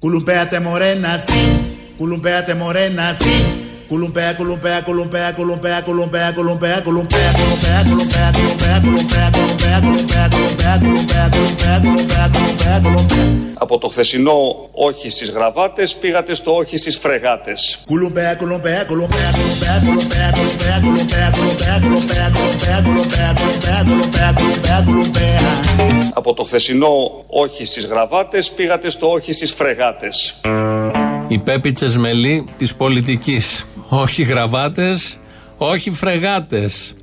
Culumpéate morena, sí. Culumpéate morena, sí. Culumpea, culumpea, culumpea, culumpea, culumpea, culumpea, culumpea, culumpea, culumpea, culumpea, culumpea, culumpea, culumpea, culumpea, culumpea, culumpea, culumpea, culumpea, culumpea. Από το χθεσινό όχι στις γραβάτες πήγατε στο όχι στις φρεγάτες. Culumpea, culumpea, culumpea, culumpea, culumpea, culumpea, culumpea, culumpea, culumpea, culumpea, culumpea, culumpea, culumpea, culumpea, culumpea. Από το χθεσινό όχι στις γραβάτες πήγατε στο όχι στις φρεγάτες. Η Πέπη Τσεσμελή τη πολιτική. Όχι γραβάτες, όχι φρεγάτες.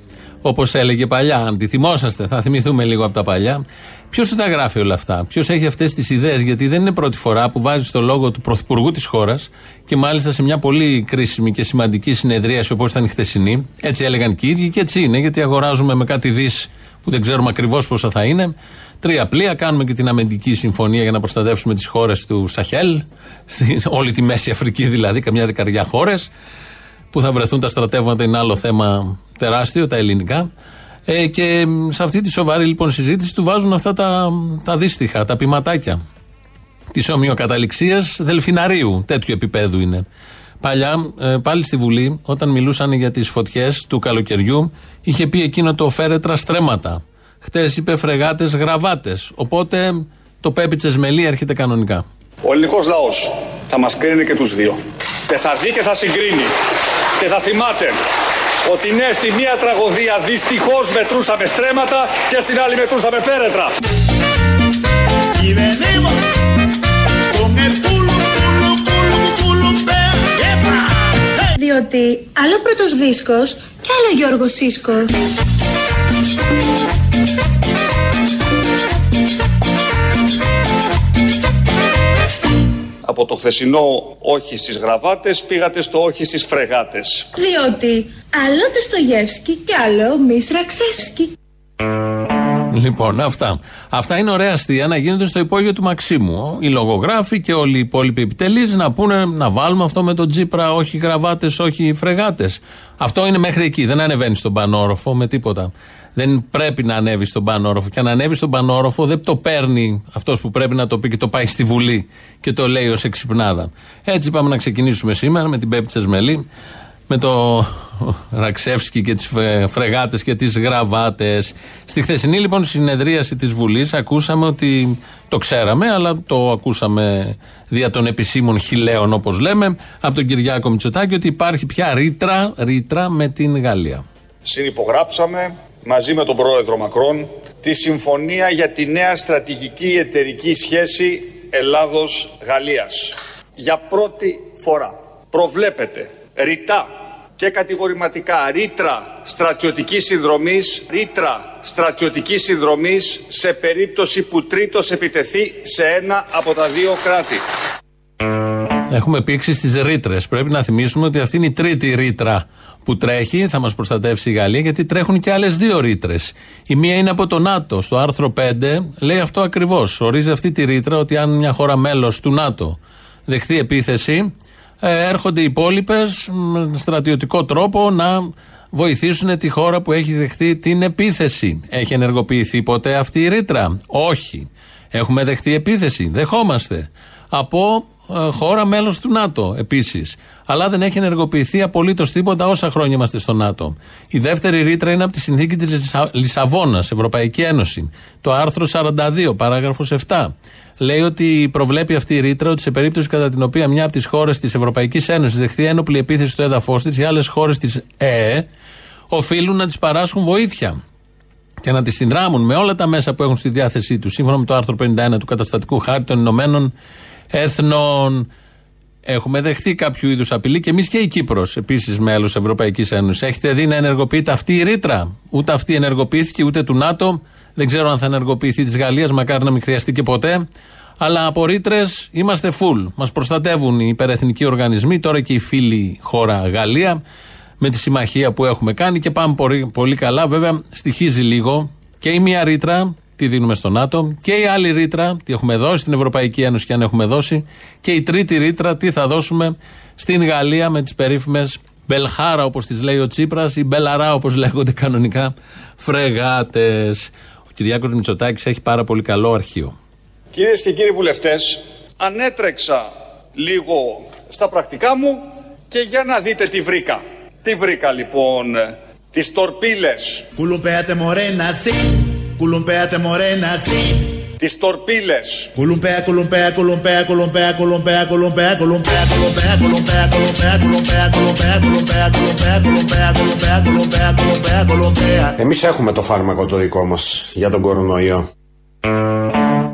Όπως έλεγε παλιά. Αν τη θυμόσαστε, θα θυμηθούμε λίγο από τα παλιά. Ποιος του τα γράφει όλα αυτά, Ποιος έχει αυτές τις ιδέες, Γιατί δεν είναι πρώτη φορά που βάζει το λόγο του Πρωθυπουργού της χώρας και μάλιστα σε μια πολύ κρίσιμη και σημαντική συνεδρίαση όπως ήταν η χθεσινή. Έτσι έλεγαν και οι ίδιοι και έτσι είναι, γιατί αγοράζουμε με κάτι δις που δεν ξέρουμε ακριβώς πόσα θα είναι. Τρία πλοία, κάνουμε και την αμυντική συμφωνία για να προστατεύσουμε τις χώρες του Σαχέλ, όλη τη Μέση Αφρική δηλαδή, καμιά δεκαριά χώρες. Που θα βρεθούν τα στρατεύματα είναι άλλο θέμα τεράστιο, τα ελληνικά. Ε, και σε αυτή τη σοβαρή λοιπόν συζήτηση του βάζουν αυτά τα, τα δύστιχα, τα ποιηματάκια της ομοιοκαταληξίας δελφιναρίου. Τέτοιου επίπεδου είναι. Παλιά, ε, πάλι στη Βουλή, όταν μιλούσαν για τις φωτιές του καλοκαιριού, είχε πει εκείνο το φέρετρα στρέμματα. Χτες είπε φρεγάτες γραβάτες. Οπότε το πέπιτσες μελί έρχεται κανονικά. Ο ελληνικός λαός θα μας κρίνει και τους δύο. Και θα δει και θα συγκρίνει. Και θα θυμάται ότι ναι, στη μία τραγωδία δυστυχώς μετρούσαμε στρέμματα και στην άλλη μετρούσαμε φέρετρα. Y venimos con el culo, culo, culo, culumpea, yepa. Hey. Διότι άλλο πρώτος δίσκος και άλλο Γιώργος Σίσκος. Από το χθεσινό όχι στις γραβάτες πήγατε στο όχι στις φρεγάτες. Διότι άλλο Τεστογεύσκη και άλλο Μισραξεύσκη. Λοιπόν, αυτά. Αυτά είναι ωραία αστεία να γίνονται στο υπόγειο του Μαξίμου. Οι λογογράφοι και όλοι οι υπόλοιποι επιτελείς να πούνε να βάλουμε αυτό με τον Τζίπρα, όχι γραβάτες, όχι φρεγάτες. Αυτό είναι μέχρι εκεί. Δεν ανεβαίνει στον πανόροφο με τίποτα. Δεν πρέπει να ανέβει στον πανόροφο. Και αν ανέβει στον πανόροφο, δεν το παίρνει αυτός που πρέπει να το πει και το πάει στη Βουλή και το λέει ως εξυπνάδα. Έτσι πάμε να ξεκινήσουμε σήμερα με την Πέπη Τσεσμελή με το Ραξεύσκι και τις φρεγάτες και τις γραβάτες. Στη χθεσινή λοιπόν συνεδρίαση της Βουλής ακούσαμε ότι το ξέραμε αλλά το ακούσαμε δια των επισήμων χιλέων όπως λέμε από τον Κυριάκο Μητσοτάκη ότι υπάρχει πια ρήτρα, ρήτρα με την Γαλλία. Συνυπογράψαμε μαζί με τον πρόεδρο Μακρόν τη συμφωνία για τη νέα στρατηγική εταιρική σχέση Ελλάδος-Γαλλίας. Για πρώτη φορά προβλέπεται ρητά και κατηγορηματικά ρήτρα στρατιωτικής συνδρομής, ρήτρα στρατιωτικής συνδρομής σε περίπτωση που τρίτος επιτεθεί σε ένα από τα δύο κράτη. Έχουμε πήξει στις ρήτρες. Πρέπει να θυμίσουμε ότι αυτή είναι η τρίτη ρήτρα που τρέχει, θα μας προστατεύσει η Γαλλία, γιατί τρέχουν και άλλες δύο ρήτρες. Η μία είναι από το ΝΑΤΟ. Στο άρθρο 5 λέει αυτό ακριβώς. Ορίζει αυτή τη ρήτρα ότι αν μια χώρα μέλος του ΝΑΤΟ δεχθεί επίθεση, ε, έρχονται οι υπόλοιπες με στρατιωτικό τρόπο να βοηθήσουν τη χώρα που έχει δεχθεί την επίθεση. Έχει ενεργοποιηθεί ποτέ αυτή η ρήτρα; Όχι. Έχουμε δεχθεί επίθεση. Δεχόμαστε. Από ε, χώρα μέλος του ΝΑΤΟ επίσης. Αλλά δεν έχει ενεργοποιηθεί απολύτως τίποτα όσα χρόνια είμαστε στο ΝΑΤΟ. Η δεύτερη ρήτρα είναι από τη συνθήκη της Λισαβόνας, Ευρωπαϊκή Ένωση. Το άρθρο 42, παράγραφος 7 λέει ότι προβλέπει αυτή η ρήτρα ότι σε περίπτωση κατά την οποία μια από τις χώρες της Ευρωπαϊκής Ένωσης δεχθεί ένοπλη επίθεση στο έδαφος της, οι άλλες χώρες της ΕΕ οφείλουν να της παράσχουν βοήθεια και να τη συνδράμουν με όλα τα μέσα που έχουν στη διάθεσή τους, σύμφωνα με το άρθρο 51 του Καταστατικού Χάρτη των Ηνωμένων Έθνων. Έχουμε δεχθεί κάποιο είδους απειλή και εμείς και η Κύπρος, επίσης μέλος Ευρωπαϊκής Ένωσης. Έχετε δει να ενεργοποιείται αυτή η ρήτρα; Ούτε αυτή ενεργοποιήθηκε, ούτε του ΝΑΤΟ. Δεν ξέρω αν θα ενεργοποιηθεί της Γαλλίας, μακάρι να μην χρειαστεί και ποτέ. Αλλά από ρήτρες είμαστε full. Μας προστατεύουν οι υπερεθνικοί οργανισμοί, τώρα και η φίλη χώρα Γαλλία, με τη συμμαχία που έχουμε κάνει και πάμε πολύ, πολύ καλά. Βέβαια, στοιχίζει λίγο και η μία ρήτρα, τι δίνουμε στο ΝΑΤΟ, και η άλλη ρήτρα, τι έχουμε δώσει στην Ευρωπαϊκή Ένωση και αν έχουμε δώσει, και η τρίτη ρήτρα, τι θα δώσουμε στην Γαλλία με τις περίφημες Μπελχαρά, όπως τις λέει ο Τσίπρας, ή Μπελαρά, όπως λέγονται κανονικά, φρεγάτες. Κυριάκος Μητσοτάκης έχει πάρα πολύ καλό αρχείο. Κυρίες και κύριοι βουλευτές, ανέτρεξα λίγο στα πρακτικά μου και για να δείτε τι βρήκα. Τι βρήκα λοιπόν, τις τορπίλες. Columpéate morena, sí. Columpéate morena, sí. Τις τορπίλες. Κουλουμπέα, κουλουμπέα, κουλουμπέα, κουλουμπέα, κουλουμπέα, κουλουμπέα, κουλουμπέα, κουλουμπέα, κουλουμπέα, κουλουμπέα, κουλουμπέα, κουλουμπέα, κουλουμπέα, κουλουμπέα, κουλουμπέα, κουλουμπέα, κουλουμπέα, κουλουμπέα, κουλουμπέα. Εμείς έχουμε το φάρμακο το δικό μας για τον κορονοϊό.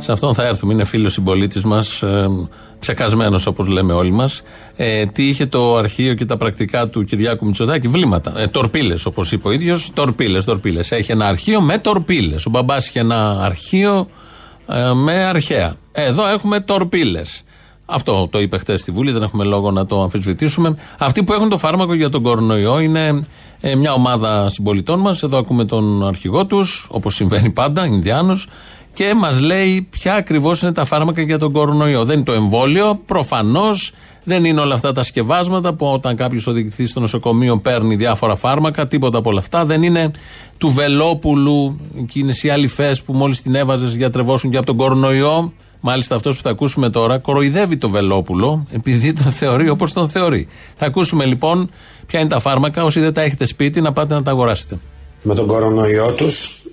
Σε αυτόν θα έρθουμε. Είναι φίλος συμπολίτης μας, ε, ψεκασμένος όπως λέμε όλοι μας. Ε, τι είχε το αρχείο και τα πρακτικά του Κυριάκου Μητσοτάκη, βλήματα. Ε, τορπίλες, όπως είπε ο ίδιος. Τορπίλες, τορπίλες. Έχει ένα αρχείο με τορπίλες. Ο μπαμπάς είχε ένα αρχείο ε, με αρχαία. Εδώ έχουμε τορπίλες. Αυτό το είπε χθε στη Βουλή, δεν έχουμε λόγο να το αμφισβητήσουμε. Αυτοί που έχουν το φάρμακο για τον κορονοϊό είναι ε, μια ομάδα συμπολιτών μας. Εδώ ακούμε τον αρχηγό τους, όπως συμβαίνει πάντα, Ινδιάνος, και μας λέει ποια ακριβώς είναι τα φάρμακα για τον κορονοϊό. Δεν είναι το εμβόλιο, προφανώς δεν είναι όλα αυτά τα σκευάσματα που όταν κάποιος οδηγηθεί στο νοσοκομείο παίρνει διάφορα φάρμακα, τίποτα από όλα αυτά. Δεν είναι του Βελόπουλου, εκείνε οι αληφέ που μόλις την έβαζες γιατρευόσουν και από τον κορονοϊό. Μάλιστα αυτός που θα ακούσουμε τώρα κοροϊδεύει το Βελόπουλο επειδή τον θεωρεί όπως τον θεωρεί. Θα ακούσουμε λοιπόν ποια είναι τα φάρμακα. Όσοι δεν τα έχετε σπίτι, να πάτε να τα αγοράσετε. Με τον κορονοϊό τους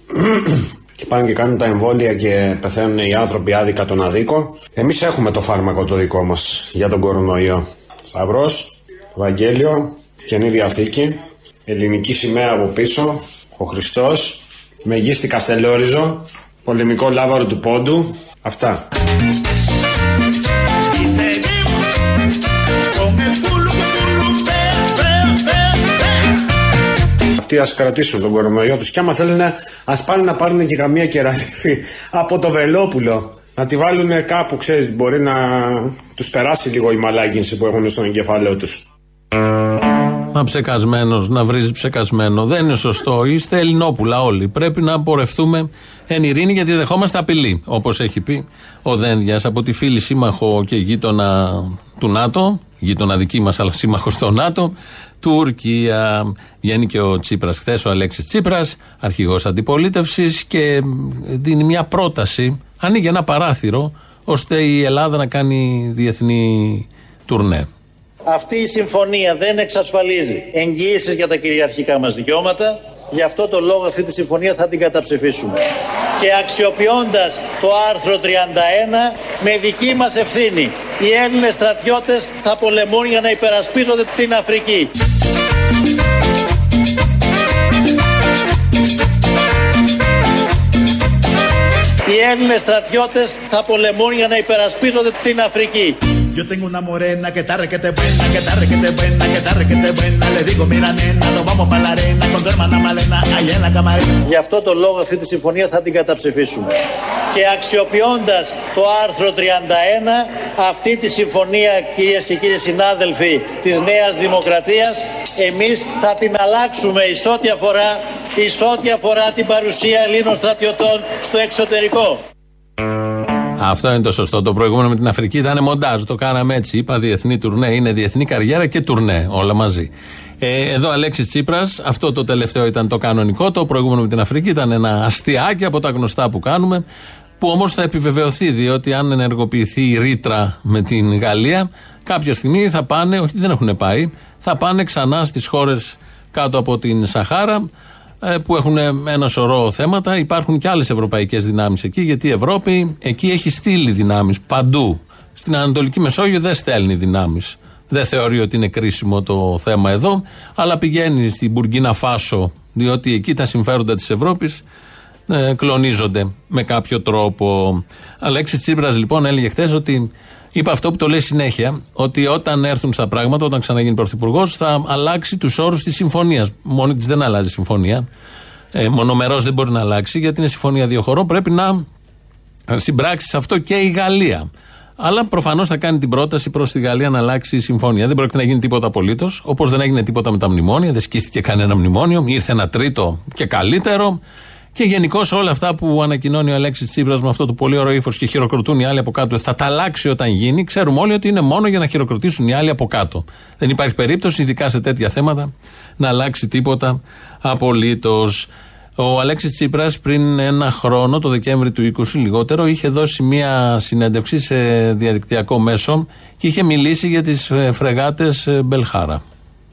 και πάνε και κάνουν τα εμβόλια και πεθαίνουν οι άνθρωποι άδικα τον αδίκο. Εμείς έχουμε το φάρμακο το δικό μας για τον κορονοϊό. Σταυρός, Ευαγγέλιο, Καινή Διαθήκη, ελληνική σημαία από πίσω, ο Χριστός, Μεγίστη Καστελόριζο, πολεμικό λάβαρο του Πόντου. Αυτά. Αυτοί ας κρατήσουν τον κορονοϊό τους. Και άμα θέλουν, ας πάνε να πάρουν και καμία κεραλίφη από το Βελόπουλο. Να τη βάλουν κάπου, ξέρεις, μπορεί να τους περάσει λίγο η μαλάγγινση που έχουν στον εγκεφάλαιο τους. Μα ψεκασμένος, να βρίζει ψεκασμένο. Δεν είναι σωστό. Είστε Ελληνόπουλα όλοι. Πρέπει να πορευτούμε εν ειρήνη γιατί δεχόμαστε απειλή. Όπως έχει πει ο Δένδιας από τη φίλη σύμμαχο και γείτονα του ΝΑΤΟ, γείτονα δική μας αλλά σύμμαχος στο ΝΑΤΟ, Τουρκία. Βγαίνει και ο Τσίπρας χθες, ο Αλέξης Τσίπρας, αρχηγός αντιπολίτευσης και δίνει μια πρόταση, ανοίγει ένα παράθυρο ώστε η Ελλάδα να κάνει διεθνή τουρνέ. Αυτή η συμφωνία δεν εξασφαλίζει εγγύησεις για τα κυριαρχικά μας δικαιώματα. Γι' αυτό το λόγο αυτή τη συμφωνία θα την καταψηφίσουμε. Και αξιοποιώντας το άρθρο 31 με δική μας ευθύνη οι Έλληνες στρατιώτες θα πολεμούν για να υπερασπίζονται την Αφρική. Οι Έλληνες στρατιώτες θα πολεμούν για να υπερασπίζονται την Αφρική. Yo tengo una morena que está requete buena, que está requete buena, que está requete buena. Le digo, mira nena, nos vamos para la arena con tu hermana Malena allá en la camarena. Γι' αυτό το λόγο αυτή τη συμφωνία θα την καταψηφίσουμε. Και αξιοποιώντας το άρθρο 31, αυτή τη συμφωνία κυρίες και κύριοι συνάδελφοι της Νέας Δημοκρατίας, εμείς θα την αλλάξουμε εις ό,τι αφορά, εις ό,τι αφορά την παρουσία Ελλήνων στρατιωτών στο εξωτερικό. Αυτό είναι το σωστό. Το προηγούμενο με την Αφρική ήταν μοντάζ. Το κάναμε έτσι. Είπα διεθνή τουρνέ. Είναι διεθνή καριέρα και τουρνέ. Όλα μαζί. Ε, εδώ Αλέξης Τσίπρας. Αυτό το τελευταίο ήταν το κανονικό. Το προηγούμενο με την Αφρική ήταν ένα αστιάκι από τα γνωστά που κάνουμε. Που όμως θα επιβεβαιωθεί, διότι αν ενεργοποιηθεί η ρήτρα με την Γαλλία, κάποια στιγμή θα πάνε, όχι δεν έχουν πάει, θα πάνε ξανά στις χώρες κάτω από την Σαχάρα ε, που έχουν ένα σωρό θέματα. Υπάρχουν και άλλες ευρωπαϊκές δυνάμεις εκεί, γιατί η Ευρώπη εκεί έχει στείλει δυνάμεις παντού. Στην Ανατολική Μεσόγειο δεν στέλνει δυνάμεις. Δεν θεωρεί ότι είναι κρίσιμο το θέμα εδώ, αλλά πηγαίνει στην Μπουργκίνα Φάσο, διότι εκεί τα συμφέροντα της Ευρώπης ε, κλονίζονται με κάποιο τρόπο. Αλέξης Τσίπρας λοιπόν έλεγε χθες ότι είπε αυτό που το λέει συνέχεια, ότι όταν έρθουν στα πράγματα, όταν ξαναγίνει πρωθυπουργός, θα αλλάξει τους όρους της συμφωνίας. Μόνη της δεν αλλάζει συμφωνία. Ε, Μονομερός δεν μπορεί να αλλάξει, γιατί είναι συμφωνία δύο χωρών. Πρέπει να συμπράξει σε αυτό και η Γαλλία. Αλλά προφανώς θα κάνει την πρόταση προς τη Γαλλία να αλλάξει η συμφωνία. Δεν πρόκειται να γίνει τίποτα απολύτως. Όπως δεν έγινε τίποτα με τα μνημόνια, δεν σκίστηκε κανένα μνημόνιο. Ήρθε ένα τρίτο και καλύτερο. Και γενικώ όλα αυτά που ανακοινώνει ο Αλέξης Τσίπρας με αυτό το πολύ ωραίο ύφος και χειροκροτούν οι άλλοι από κάτω, θα τα αλλάξει όταν γίνει. Ξέρουμε όλοι ότι είναι μόνο για να χειροκροτήσουν οι άλλοι από κάτω. Δεν υπάρχει περίπτωση, ειδικά σε τέτοια θέματα, να αλλάξει τίποτα απολύτως. Ο Αλέξης Τσίπρας πριν ένα χρόνο, το Δεκέμβρη του 20 λιγότερο, είχε δώσει μια συνέντευξη σε διαδικτυακό μέσο και είχε μιλήσει για τις φρεγάτες Μπελχάρα.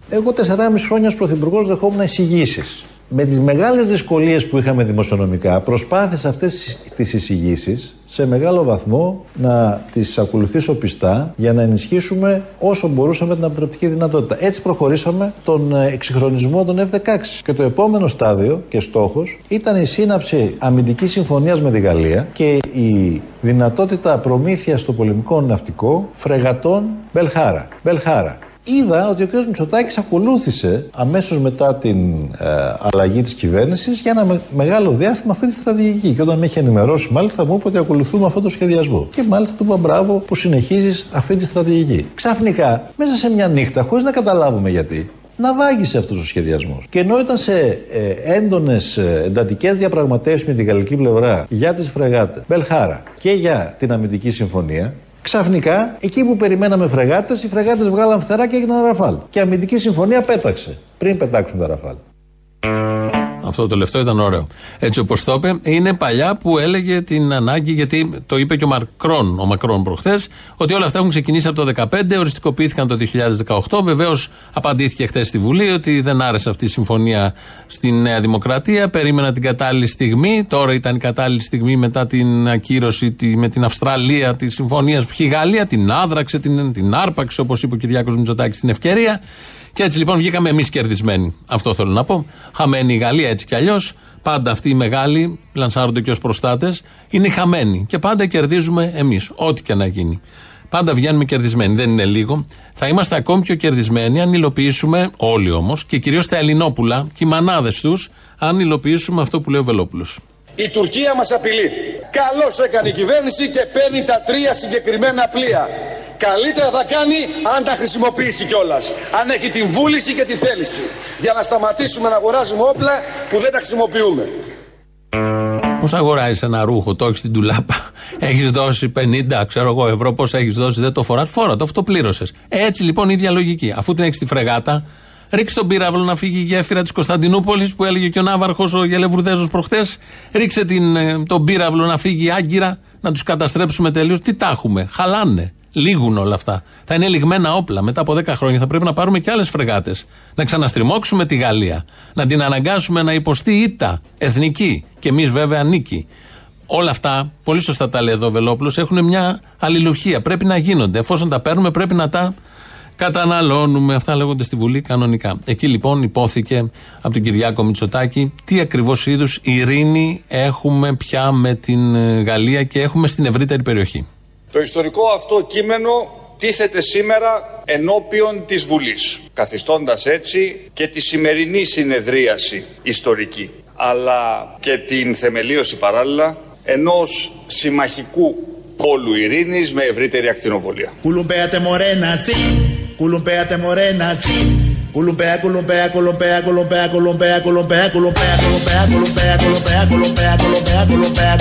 Εγώ 4,5 χρόνια ως πρωθυπουργός δεχόμουν εισηγήσεις. Με τις μεγάλες δυσκολίες που είχαμε δημοσιονομικά, προσπάθησα αυτές τις εισηγήσεις σε μεγάλο βαθμό να τις ακολουθήσω πιστά για να ενισχύσουμε όσο μπορούσαμε την αποτρεπτική δυνατότητα. Έτσι προχωρήσαμε τον εξυγχρονισμό των F-16. Και το επόμενο στάδιο και στόχος ήταν η σύναψη αμυντικής συμφωνίας με τη Γαλλία και η δυνατότητα προμήθειας στο πολεμικό ναυτικό φρεγατών Μπελχάρα. Μπελχάρα είδα ότι ο κ. Μητσοτάκης ακολούθησε αμέσως μετά την ε, αλλαγή της κυβέρνησης για ένα μεγάλο διάστημα αυτή τη στρατηγική. Και όταν με είχε ενημερώσει, μάλιστα μου είπε ότι ακολουθούμε αυτό το σχεδιασμό. Και μάλιστα του είπα μπράβο που συνεχίζεις αυτή τη στρατηγική. Ξαφνικά, μέσα σε μια νύχτα, χωρίς να καταλάβουμε γιατί, να βάγισε αυτός ο σχεδιασμός. Και ενώ ήταν σε ε, έντονες ε, εντατικές διαπραγματεύσεις με την γαλλική πλευρά για τις φρεγάτες Μπελχάρα και για την αμυντική συμφωνία, Ξαφνικά, εκεί που περιμέναμε φρεγάτες, οι φρεγάτες βγάλαν φτερά και έγιναν ραφάλ. Και η αμυντική συμφωνία πέταξε πριν πετάξουν τα ραφάλ. Αυτό το τελευταίο ήταν ωραίο. Έτσι όπως το είπε, είναι παλιά που έλεγε την ανάγκη, γιατί το είπε και ο Μακρόν, ο Μακρόν προχθές, ότι όλα αυτά έχουν ξεκινήσει από το 2015, οριστικοποιήθηκαν το 2018. Βεβαίως απαντήθηκε χθες στη Βουλή ότι δεν άρεσε αυτή η συμφωνία στη Νέα Δημοκρατία. Περίμενα την κατάλληλη στιγμή. Τώρα ήταν η κατάλληλη στιγμή μετά την ακύρωση με την Αυστραλία της συμφωνίας που είχε η Γαλλία. Την άδραξε, την, την άρπαξε, όπως είπε ο Κυριάκος Μητσοτάκης στην ευκαιρία. Και έτσι λοιπόν βγήκαμε εμείς κερδισμένοι. Αυτό θέλω να πω. Χαμένη η Γαλλία έτσι κι αλλιώς. Πάντα αυτοί οι μεγάλοι λανσάρονται και ως προστάτες. Είναι χαμένοι. Και πάντα κερδίζουμε εμείς. Ό,τι και να γίνει. Πάντα βγαίνουμε κερδισμένοι. Δεν είναι λίγο. Θα είμαστε ακόμη πιο κερδισμένοι αν υλοποιήσουμε, όλοι όμως, και κυρίως τα Ελληνόπουλα και οι μανάδες τους, αν υλοποιήσουμε αυτό που λέει ο Βελόπουλος. Η Τουρκία μας απειλεί. Καλώς έκανε η κυβέρνηση και παίρνει τα τρία συγκεκριμένα πλοία. Καλύτερα θα κάνει αν τα χρησιμοποιήσει κιόλας. Αν έχει την βούληση και τη θέληση. Για να σταματήσουμε να αγοράζουμε όπλα που δεν τα χρησιμοποιούμε. Πώς αγοράζεις ένα ρούχο, το έχεις στην τουλάπα, έχεις δώσει 50, ξέρω εγώ, ευρώ, πώς έχεις δώσει, δεν το φοράς, φόρα το, αυτό πλήρωσες. Έτσι λοιπόν η ίδια λογική. Αφού την έχεις τη φρεγάτα, ρίξει τον πύραυλο να φύγει η γέφυρα της Κωνσταντινούπολης που έλεγε και ο Ναύαρχος ο Γελεβουρδέζο προχθές. Ρίξε την, ε, τον πύραυλο να φύγει άγκυρα, να τους καταστρέψουμε τελείως. Τι τα έχουμε, χαλάνε. Λήγουν όλα αυτά. Θα είναι λιγμένα όπλα. Μετά από 10 χρόνια θα πρέπει να πάρουμε και άλλες φρεγάτες. Να ξαναστριμώξουμε τη Γαλλία. Να την αναγκάσουμε να υποστεί ήττα εθνική. Και εμείς βέβαια νίκη. Όλα αυτά, πολύ σωστά τα λέει εδώ ο Βελόπουλος, έχουν μια αλληλουχία. Πρέπει να γίνονται. Εφόσον τα παίρνουμε, πρέπει να τα καταναλώνουμε. Αυτά λέγονται στη Βουλή κανονικά. Εκεί λοιπόν υπόθηκε από τον Κυριάκο Μητσοτάκη τι ακριβώς είδους ειρήνη έχουμε πια με την ε, Γαλλία και έχουμε στην ευρύτερη περιοχή. Το ιστορικό αυτό κείμενο τίθεται σήμερα ενώπιον της Βουλής, καθιστώντας έτσι και τη σημερινή συνεδρίαση ιστορική, αλλά και την θεμελίωση παράλληλα ενός συμμαχικού πόλου ειρήνης με ευρύτερη ακτινοβολία. Κολομπέα, κολομπέα, κολομπέα, κολομπέα, κολομπέα, κολομπέα, κολομπέα, κολομπέα, κολομπέα, κολομπέα, κολομπέα, κολομπέα, κολομπέα,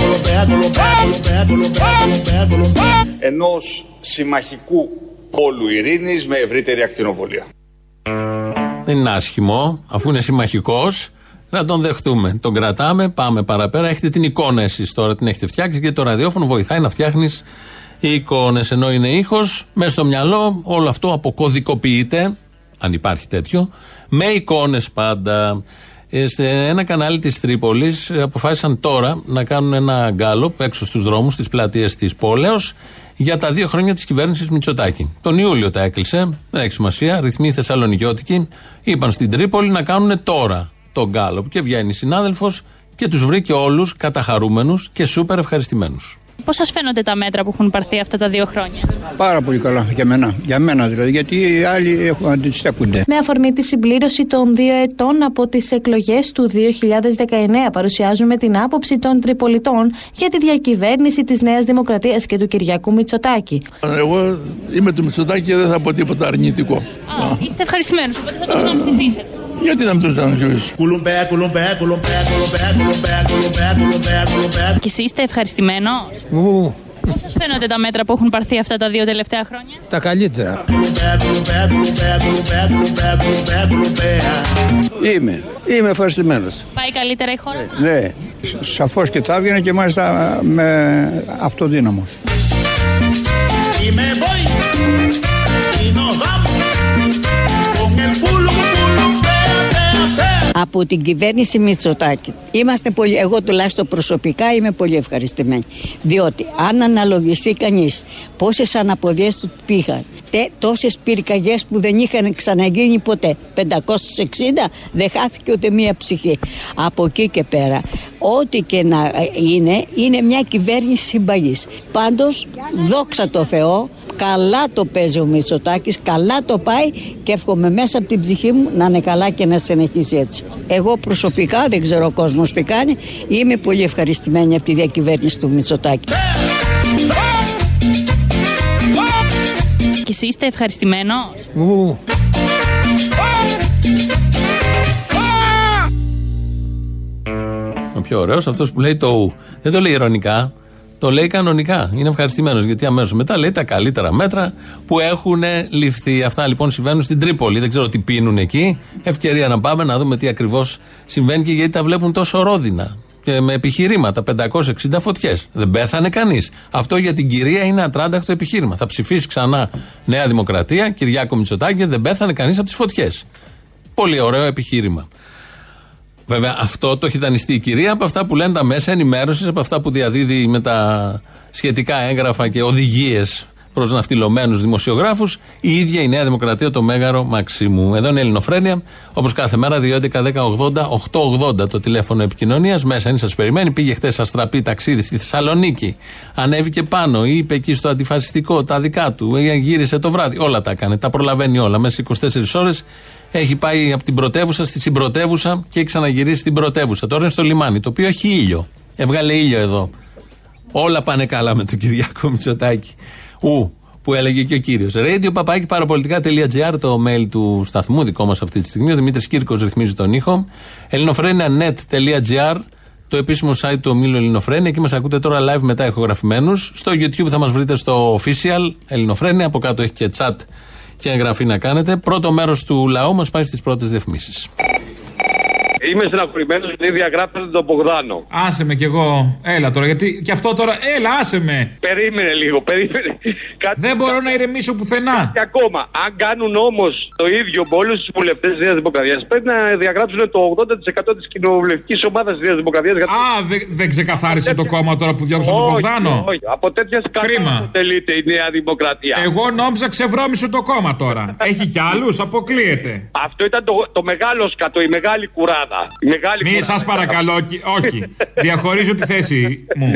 κολομπέα, κολομπέα, κολομπέα, κολομπέα, ενός συμμαχικού πόλου ειρήνης με ευρύτερη ακτινοβολία. Δεν είναι άσχημο, αφού είναι συμμαχικό, να τον δεχτούμε. Τον κρατάμε, πάμε παραπέρα. Έχετε την εικόνα εσεί τώρα, την έχετε φτιάξει και το ραδιόφωνο βοηθάει να φτιάχνει εικόνες. Ενώ είναι ήχος, μέσα στο μυαλό όλο αυτό αποκωδικοποιείται αν υπάρχει τέτοιο, με εικόνες πάντα. Ε, σε ένα κανάλι της Τρίπολης ε, αποφάσισαν τώρα να κάνουν ένα γκάλωπ έξω στους δρόμους, στι πλατείε της πόλεως, για τα δύο χρόνια της κυβέρνησης Μητσοτάκη. Τον Ιούλιο τα έκλεισε, δεν έχει σημασία, ρυθμοί Θεσσαλονικιώτικοι, είπαν στην Τρίπολη να κάνουν τώρα το γκάλωπ. Και βγαίνει συνάδελφος και τους βρήκε όλους καταχαρούμενους και σούπερ ευχαριστημένους. Πώς σας φαίνονται τα μέτρα που έχουν πάρθει αυτά τα δύο χρόνια, Πάρα πολύ καλά για μένα. Για μένα δηλαδή, γιατί οι άλλοι έχουν αντιστέκονται. Με αφορμή τη συμπλήρωση των δύο ετών από τις εκλογές του 2019, παρουσιάζουμε την άποψη των τριπολιτών για τη διακυβέρνηση της Νέας Δημοκρατίας και του Κυριακού Μητσοτάκη. Εγώ είμαι του Μητσοτάκη και δεν θα πω τίποτα αρνητικό. Α, είστε ευχαριστημένοι, οπότε θα το ξαναψηφίσετε. Γιατί να μην το ξαναψηφίσω. Και εσύ είστε ευχαριστημένο. Πώς σας φαίνονται τα μέτρα που έχουν πάρθει αυτά τα δύο τελευταία χρόνια, Τα καλύτερα. Είμαι. Είμαι ευχαριστημένος. Πάει καλύτερα η χώρα; Ναι. Σαφώς και θα έβγαινε και μάλιστα με αυτοδύναμος. Y me από την κυβέρνηση Μητσοτάκη. Είμαστε πολύ, εγώ τουλάχιστον προσωπικά είμαι πολύ ευχαριστημένη. Διότι αν αναλογιστεί κανείς πόσες αναποδιές του πήγαν, τόσες πυρκαγιές που δεν είχαν ξαναγίνει ποτέ, 560, δεν χάθηκε ούτε μία ψυχή. Από εκεί και πέρα, ό,τι και να είναι, είναι μια κυβέρνηση συμπαγής. Πάντως, δόξα τω Θεώ, Καλά το παίζει ο Μητσοτάκης, καλά το πάει και εύχομαι μέσα από την ψυχή μου να είναι καλά και να συνεχίσει έτσι. Εγώ προσωπικά, δεν ξέρω ο κόσμος τι κάνει, είμαι πολύ ευχαριστημένη από τη διακυβέρνηση του Μητσοτάκη. Και εσύ είστε ευχαριστημένο; Ου, Ο πιο ωραίος αυτός που λέει το ου. Δεν το λέει ηρωνικά. Το λέει κανονικά. Είναι ευχαριστημένος γιατί αμέσως μετά λέει τα καλύτερα μέτρα που έχουν ληφθεί. Αυτά λοιπόν συμβαίνουν στην Τρίπολη. Δεν ξέρω τι πίνουν εκεί. Ευκαιρία να πάμε να δούμε τι ακριβώς συμβαίνει και γιατί τα βλέπουν τόσο ρόδινα. Και με επιχειρήματα. 560 φωτιές. Δεν πέθανε κανείς. Αυτό για την κυρία είναι ατράνταχτο επιχείρημα. Θα ψηφίσει ξανά Νέα Δημοκρατία, Κυριάκο Μητσοτάκη, δεν πέθανε κανείς από τις φωτιές. Πολύ ωραίο επιχείρημα. Βέβαια, αυτό το έχει δανειστεί η κυρία από αυτά που λένε τα μέσα ενημέρωσης, από αυτά που διαδίδει με τα σχετικά έγγραφα και οδηγίες προς ναυτιλωμένους δημοσιογράφους, η ίδια η Νέα Δημοκρατία, το μέγαρο Μαξίμου. Εδώ είναι η Ελληνοφρένεια, όπως κάθε μέρα, 2.11.10.80.880 το τηλέφωνο επικοινωνίας. Μέσα είναι, σας περιμένει. Πήγε χθες αστραπή ταξίδι στη Θεσσαλονίκη. Ανέβηκε πάνω, είπε εκεί στο αντιφασιστικό τα δικά του. Γύρισε το βράδυ. Όλα τα έκανε. Τα προλαβαίνει όλα. Μέσα 24 ώρες έχει πάει από την πρωτεύουσα στη συμπρωτεύουσα και έχει ξαναγυρίσει στην πρωτεύουσα. Τώρα είναι στο λιμάνι, το οποίο έχει ήλιο. Έβγαλε ήλιο εδώ. Όλα πάνε καλά με τον Κυριάκο Μητσοτάκη. Ου, που έλεγε και ο κύριος. Radio παπάκι παραπολιτικά.gr, το mail του σταθμού, δικό μας αυτή τη στιγμή. Ο Δημήτρης Κύρκος ρυθμίζει τον ήχο. ελληνοφρένια.net.gr, το επίσημο site του ομίλου Ελληνοφρένια. Εκεί μας ακούτε τώρα live μετά ηχογραφημένους. Στο YouTube θα μας βρείτε στο official Ελληνοφρένια. Από κάτω έχει και chat και εγγραφή να κάνετε. Πρώτο μέρος του λαού μας πάει στις πρώτες διαφημίσεις. Είμαι στεναχωρημένο γιατί διαγράψατε τον Μπογδάνο. Άσε με κι εγώ. Έλα τώρα, γιατί και αυτό τώρα. Έλα, άσε με. Περίμενε λίγο, περίμενε. Κάτι Δεν μπορώ να ηρεμήσω πουθενά. Και ακόμα, αν κάνουν όμως το ίδιο με όλους τους βουλευτές της Νέας Δημοκρατίας, πρέπει να διαγράψουν το 80% της κοινοβουλευτικής ομάδας της Νέας Δημοκρατίας. Α, δεν δεν ξεκαθάρισε το κόμμα τώρα που διώξαν τον Μπογδάνο. Όχι, από τέτοια Κρίμα. σκάφη τελείται η Νέα Δημοκρατία. Εγώ νόμιζα ξεβρώμισε το κόμμα τώρα. Έχει κι άλλους, αποκλείεται. Αυτό ήταν το, το μεγάλο σκατό, η μεγάλη κουράδα. Η μεγάλη Μη κουράδα. σας παρακαλώ, κι- όχι. Διαχωρίζω τη θέση μου.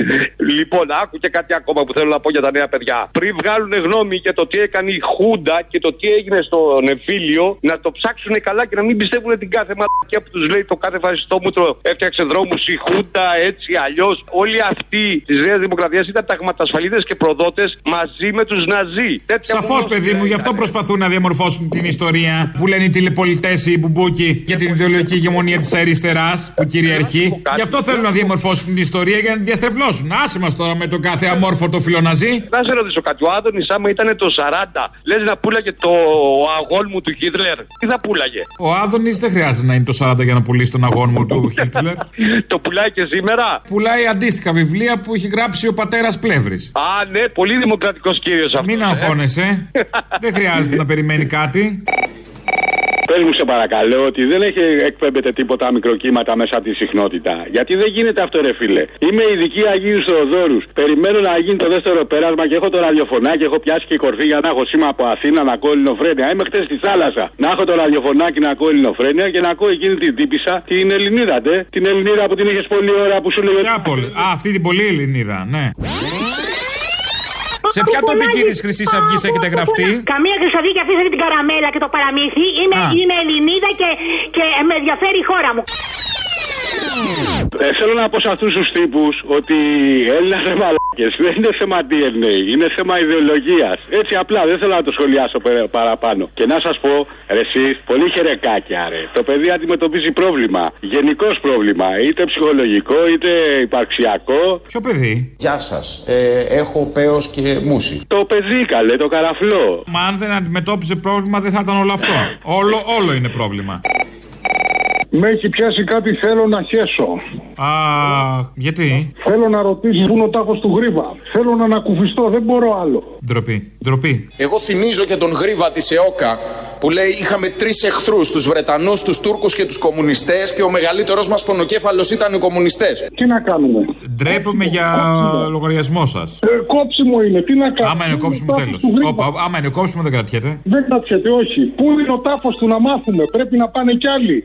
Λοιπόν, άκου και κάτι ακόμα που θέλω να πω για τα νέα παιδιά. Πριν βγάλουν γνώμη για το τι έκανε η Χούντα και το τι έγινε στον εμφύλιο, να το ψάξουν καλά και να μην πιστεύουν την κάθε μαλακία που τους λέει το κάθε φασιστόμουτρο έφτιαξε δρόμους η Χούντα έτσι αλλιώς. Όλοι αυτοί της Νέας Δημοκρατίας ήταν ταγματασφαλίδες και προδότες μαζί με τους Ναζί. Τέτοια Σαφώς, μόνο παιδί μου, γι' αυτό προσπαθούν να διαμορφώσουν την ιστορία που λένε οι τηλεπωλητές ή οι Μπουμπούκοι για την ιδεολογική ηγεμονία της αριστεράς που κυριαρχεί. Γι' αυτό θέλουν να διαμορφώσουν την ιστορία για να την διαστρεβλώσουν. Άσε μας τώρα με τον κάθε αμόρφωτο φιλοναζί. Να σε ρωτήσω κάτι. Ο Άδωνης, άμα ήταν το 40, λες να πούλαγε το αγών μου του Χίτλερ; Τι θα πούλαγε. Ο Άδωνης δεν χρειάζεται να είναι το 40 για να πουλήσει τον αγώνα μου του Χίτλερ. το πουλάει και σήμερα; Πουλάει αντίστοιχα βιβλία που έχει γράψει ο πατέρας Πλεύρης. Α, ναι, πολύ δημοκρατικός κύριος αυτός. Μην αγχώνεσαι. δεν χρειάζεται να περιμένει κάτι. Πε μου, σε παρακαλώ, ότι δεν έχει εκπέμπεται τίποτα μικροκύματα μέσα από τη συχνότητα. Γιατί δεν γίνεται αυτό, ρε φίλε. Είμαι ειδική Αγίου Θεοδόρους. Περιμένω να γίνει το δεύτερο πέρασμα και έχω το ραδιοφωνάκι. Έχω πιάσει και κορφή για να έχω σήμα από Αθήνα να ακούω ελληνοφρένια. Είμαι χτες στη θάλασσα. Να έχω το ραδιοφωνάκι να ακούω ελληνοφρένια και να ακούω εκείνη την τύπησα, την Ελληνίδα, ντε. Την Ελληνίδα που την είχες πολύ ώρα που σου λέγε. Ποια πολύ. Α, αυτή την πολύ Ελληνίδα, ναι. Σε ποια τοπική της Χρυσή Αυγή έχετε γραφτεί; Καμία χρυσαυγή και αφήσατε την καραμέλα και το παραμύθι. Είμαι, Α. είμαι Ελληνίδα και, και με ενδιαφέρει η χώρα μου. Ε, θέλω να πω σε αυτούς τους τύπους ότι οι Έλληνε είναι μαλάκες. Δεν είναι θέμα DNA, είναι θέμα ιδεολογίας. Έτσι απλά, δεν θέλω να το σχολιάσω πε- παραπάνω. Και να σας πω, ρε εσεί, πολύ χερεκάκια, ρε. Το παιδί αντιμετωπίζει πρόβλημα. Γενικό πρόβλημα. Είτε ψυχολογικό, είτε υπαρξιακό. Ποιο παιδί; Γεια σας. Ε, έχω παίο και μουσι. Το παιδί, καλέ, το καραφλό. Μα αν δεν αντιμετώπιζε πρόβλημα δεν θα ήταν όλο αυτό. όλο, όλο είναι πρόβλημα. Με έχει πιάσει κάτι θέλω να χέσω. Α, γιατί; Θέλω να ρωτήσω πού είναι ο τάφος του γρίβα. Θέλω να ανακουφιστώ, δεν μπορώ άλλο. Ντροπή. Ντροπή. Εγώ θυμίζω και τον γρίβα της ΕΟΚΑ που λέει είχαμε τρεις εχθρούς, τους Βρετανούς, τους Τούρκους και τους κομμουνιστές και ο μεγαλύτερος μας πονοκέφαλος ήταν οι κομμουνιστές. Τι να κάνουμε; Ντρέπομαι για λογαριασμό σας. Ε, κόψιμο είναι, τι να κάνουμε; Άμα είναι κόψιμο, τέλος. Άμα είναι κόψιμο, δεν κρατιέται. Δεν κρατιέται, όχι. Πού είναι ο τάφος του να μάθουμε, πρέπει να πάνε κι άλλοι.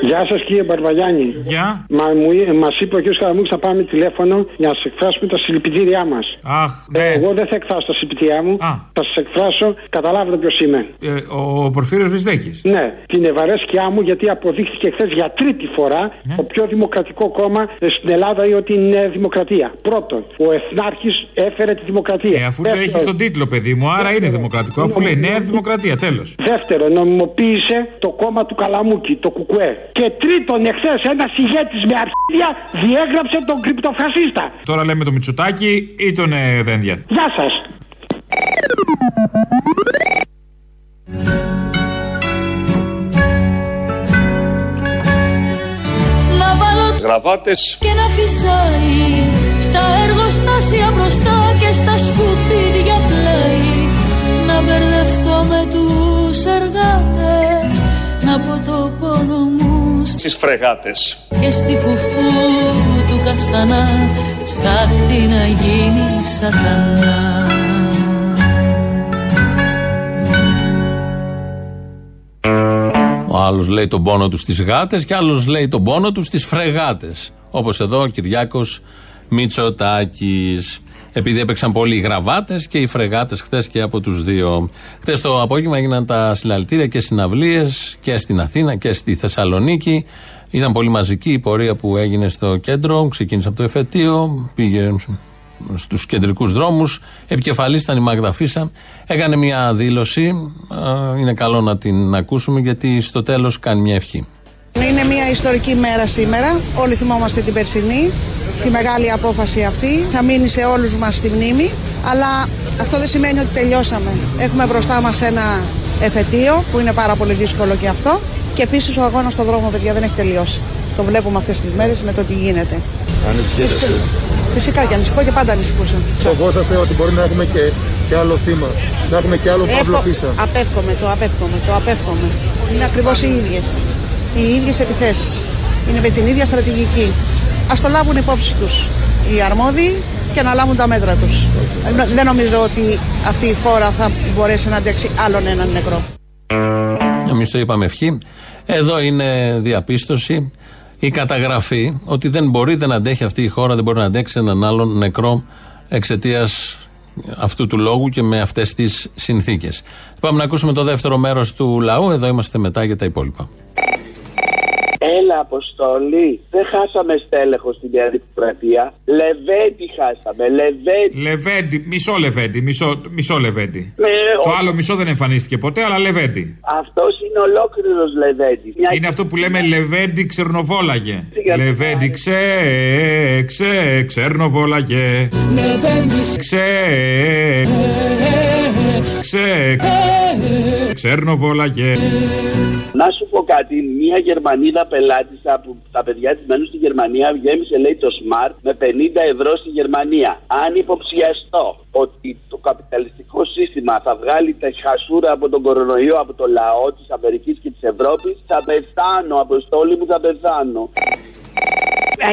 Γεια σας κύριε Μπαρβαγιάννη. Γεια. Μα μου, μας είπε ο κ. Καραμούκης να πάμε τηλέφωνο για να σας εκφράσουμε τα συλληπιτήριά μας. Αχ, ναι. Εγώ δεν θα εκφράσω τα συλληπιτήριά μου. Θα σας εκφράσω, καταλάβετε ποιος είμαι. Ε, ο Πορφύριος Βυσδέκης. Ναι, την ευαρέσκειά μου γιατί αποδείχθηκε χθες για τρίτη φορά Ναι. το πιο δημοκρατικό κόμμα ε, στην Ελλάδα ή ότι είναι δημοκρατία. Πρώτον, ο Εθνάρχης έφερε τη δημοκρατία. Ε, αφού το έχεις στον τίτλο, παιδί μου, άρα είναι δημοκρατικό. Αφού λέει Νέα Δημοκρατία, τέλος. Δεύτερον, νομιμοποίησε το κόμμα του Καλαμούκη, το Κουκουέ. Και τρίτον, εχθές ένας ηγέτης με αρχίδια διέγραψε τον κρυπτοφασίστα. Τώρα λέμε το Μητσοτάκι ή τον ε, Δένδια; Γεια σας. Να βάλω Γραβάτες και να φυσάει Στα εργοστάσια μπροστά και στα σκουπίδια πλάι Να μπερδευτώ με τους εργάτες στις φρεγάτες. και στη φουφού του καστανά Στάχτη να γίνει σατανά Ο άλλος λέει τον πόνο του στις γάτες και άλλος λέει τον πόνο του στις φρεγάτες. Όπως εδώ ο Κυριάκος Μητσοτάκης. Επειδή έπαιξαν πολλοί οι γραβάτες και οι φρεγάτες χθες και από τους δύο. Χθες το απόγευμα έγιναν τα συλλαλητήρια και συναυλίες και στην Αθήνα και στη Θεσσαλονίκη. Ήταν πολύ μαζική η πορεία που έγινε στο κέντρο. Ξεκίνησε από το εφετείο, πήγε στους κεντρικούς δρόμους. Επικεφαλής ήταν η Μάγδα Φίσα. Έκανε μια δήλωση. Α, Είναι καλό να την ακούσουμε γιατί στο τέλος κάνει μια ευχή. Είναι μια ιστορική μέρα σήμερα. Όλοι θυμόμαστε την περσινή, τη μεγάλη απόφαση αυτή. Θα μείνει σε όλους μας στη μνήμη. Αλλά αυτό δεν σημαίνει ότι τελειώσαμε. Έχουμε μπροστά μας ένα εφετείο που είναι πάρα πολύ δύσκολο και αυτό. Και επίσης ο αγώνας στον δρόμο, παιδιά, δεν έχει τελειώσει. Το βλέπουμε αυτές τις μέρες με το τι γίνεται. Ανησυχείτε. Φυσικά και ανησυχώ και πάντα ανησυχούσα. Φοβόσαστε ότι μπορεί να έχουμε και, και άλλο θύμα. Να έχουμε και άλλο Παύλο Εύχο- Φίσα. Απέφχομαι, το απέφχομαι, το απέφχομαι. Είναι ακριβώς οι ίδιες. Οι ίδιες επιθέσεις. Είναι με την ίδια στρατηγική. Ας το λάβουν υπόψη τους οι αρμόδιοι και να λάβουν τα μέτρα τους. Ε, Δεν νομίζω ότι αυτή η χώρα θα μπορέσει να αντέξει άλλον έναν νεκρό. Εμείς το είπαμε ευχή. Εδώ είναι διαπίστωση η καταγραφή ότι δεν μπορεί, δεν αντέχει αυτή η χώρα, δεν μπορεί να αντέξει έναν άλλον νεκρό εξαιτίας αυτού του λόγου και με αυτές τις συνθήκες. Πάμε να ακούσουμε το δεύτερο μέρος του λαού. Εδώ είμαστε μετά για τα υπόλοιπα. Έλα, Αποστολή. Δεν χάσαμε στέλεχος στην Νέα Δημοκρατία. Λεβέντι χάσαμε. Λεβέντι. Λεβέντι, μισό Λεβέντι, μισό, μισό Λεβέντι. Ναι, Το ο- άλλο μισό δεν εμφανίστηκε ποτέ, αλλά Λεβέντι. Αυτός είναι ολόκληρος Λεβέντι. Μια... Είναι αυτό που λέμε Λεβέντι ξερνοβόλαγε. Για να Λεβέντι ξε, ξε, ξερνοβόλαγε. Ξε, ξε, ξερνοβόλαγε. Να σου πω κάτι. Μια Γερμανίδα πελάτησα που τα παιδιά της μένουν στη Γερμανία γέμισε λέει το Smart με 50 ευρώ στη Γερμανία. Αν υποψιαστώ ότι το καπιταλιστικό σύστημα θα βγάλει τα χασούρα από τον κορονοϊό από το λαό της Αμερικής και της Ευρώπης, θα πεθάνω. Αποστόλη μου θα πεθάνω.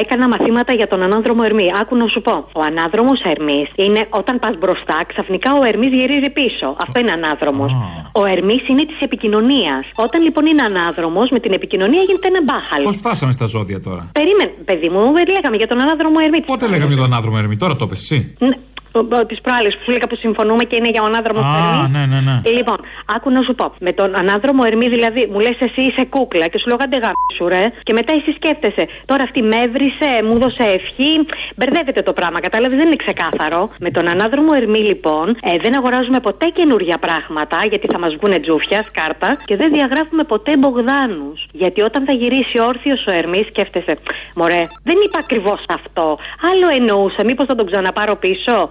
Έκανα μαθήματα για τον ανάδρομο Ερμή. Άκου να σου πω. Ο ανάδρομος Ερμής είναι όταν πας μπροστά, ξαφνικά ο Ερμής γυρίζει πίσω. Αυτό είναι ανάδρομος. Ο Ερμής είναι της επικοινωνίας. Όταν λοιπόν είναι ανάδρομος, με την επικοινωνία γίνεται ένα μπάχαλ. Πώς φτάσαμε στα ζώδια τώρα; Περίμενε, παιδί μου, λέγαμε για τον ανάδρομο Ερμή. Πότε λέγαμε για τον άνθρωπο Ερμή, τώρα το πες εσύ. Ναι, τη προάλλη που σου έλεγα που συμφωνούμε και είναι για ο ανάδρομο Α, Ερμή. ναι, ναι, ναι. Λοιπόν, άκου να σου πω. Με τον ανάδρομο Ερμή, δηλαδή, μου λες εσύ είσαι κούκλα και σου λέω κάντε γάμισου, ρε. Και μετά εσύ σκέφτεσαι. Τώρα αυτή με έβρισε, μου έδωσε ευχή. Μπερδεύεται το πράγμα, κατάλαβες, δεν είναι ξεκάθαρο. Με τον ανάδρομο Ερμή, λοιπόν, ε, δεν αγοράζουμε ποτέ καινούργια πράγματα, γιατί θα μας βγουν τζούφια, σκάρτα, και δεν διαγράφουμε ποτέ Μπογδάνους. Γιατί όταν θα γυρίσει όρθιος ο Ερμή, σκέφτεσαι, Μωρέ, δεν είπα ακριβώς αυτό. Άλλο εννοούσα, μήπως θα τον ξαναπάρω πίσω.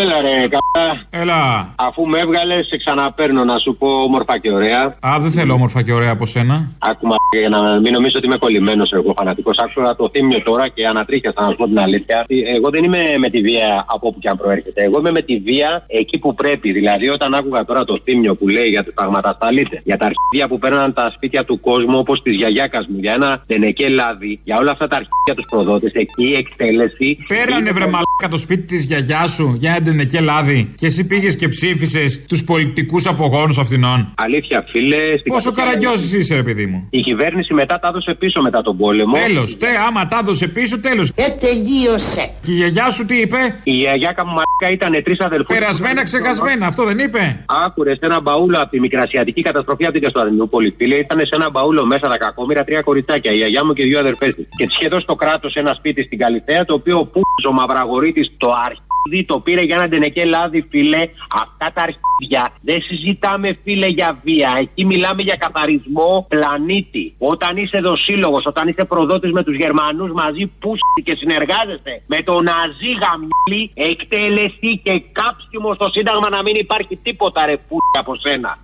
Έλα ρε, καλά. Έλα. Αφού με έβγαλες, σε ξαναπέρνω να σου πω όμορφα και ωραία. Α, δεν θέλω όμορφα και ωραία από σένα. Άκουμα για να μην νομίζω ότι είμαι κολλημένος εγώ φανατικός. Άκουσα το θύμιο τώρα και ανατρίχιασα να σου πω την αλήθεια. Εγώ δεν είμαι με τη βία από όπου και αν προέρχεται. Εγώ είμαι με τη βία εκεί που πρέπει. Δηλαδή, όταν άκουγα τώρα το θύμιο που λέει για τα πραγματασταλίτες, για τα αρχίδια που παίρναν τα σπίτια του κόσμου όπως της γιαγιάκας μου, για ένα τενεκέ λάδι, για όλα αυτά τα αρχίδια τους προδότες, εκεί η εκτέλεση. Πέρανε βρε μαλάκα το σπίτι της γιαγιάς σου για έντενε και λάδι. Και εσύ πήγες και ψήφισες τους πολιτικούς απογόνους αυτινών. Αλήθεια, φίλε. στην Πόσο κατοχή- καραγκιόζης είσαι, ρε παιδί μου; Η κυβέρνηση μετά τα έδωσε πίσω μετά τον πόλεμο. Τέλος. Τε, άμα τα έδωσε πίσω, τέλος. Ε, τελείωσε. Και η γιαγιά σου τι είπε; Η γιαγιάκα μου μαλάκα ήταν τρεις αδελφούς. Περασμένα, ξεχασμένα, αυτό δεν είπε; Άκουρε σε ένα μπαούλο από τη μικρασιατική καταστροφή από την Καστορινούπολη. Φίλε, ήταν σε ένα μπαούλο μέσα τα κακόμοιρα τρία κοριτσάκια. Η γιαγιά μου και δύο αδερφές της. Και της έδωσε το κράτος ένα σπίτι στην Καλυθέα το οποίο ο Πούζο Μαυραγωρίτη το αρχίδι το πήρε για ένα ντενεκέ λάδι, φίλε. Αυτά τα αρχίδια δεν συζητάμε, φίλε, για βία. Εκεί μιλάμε για καθαρισμό πλανήτη. Όταν είσαι δοσύλλογο, όταν είσαι προδότης με τους Γερμανούς μαζί, που και συνεργάζεσαι με τον Ναζί γαμιόλι, εκτέλεση και κάψιμο στο Σύνταγμα να μην υπάρχει τίποτα ρε που από σένα.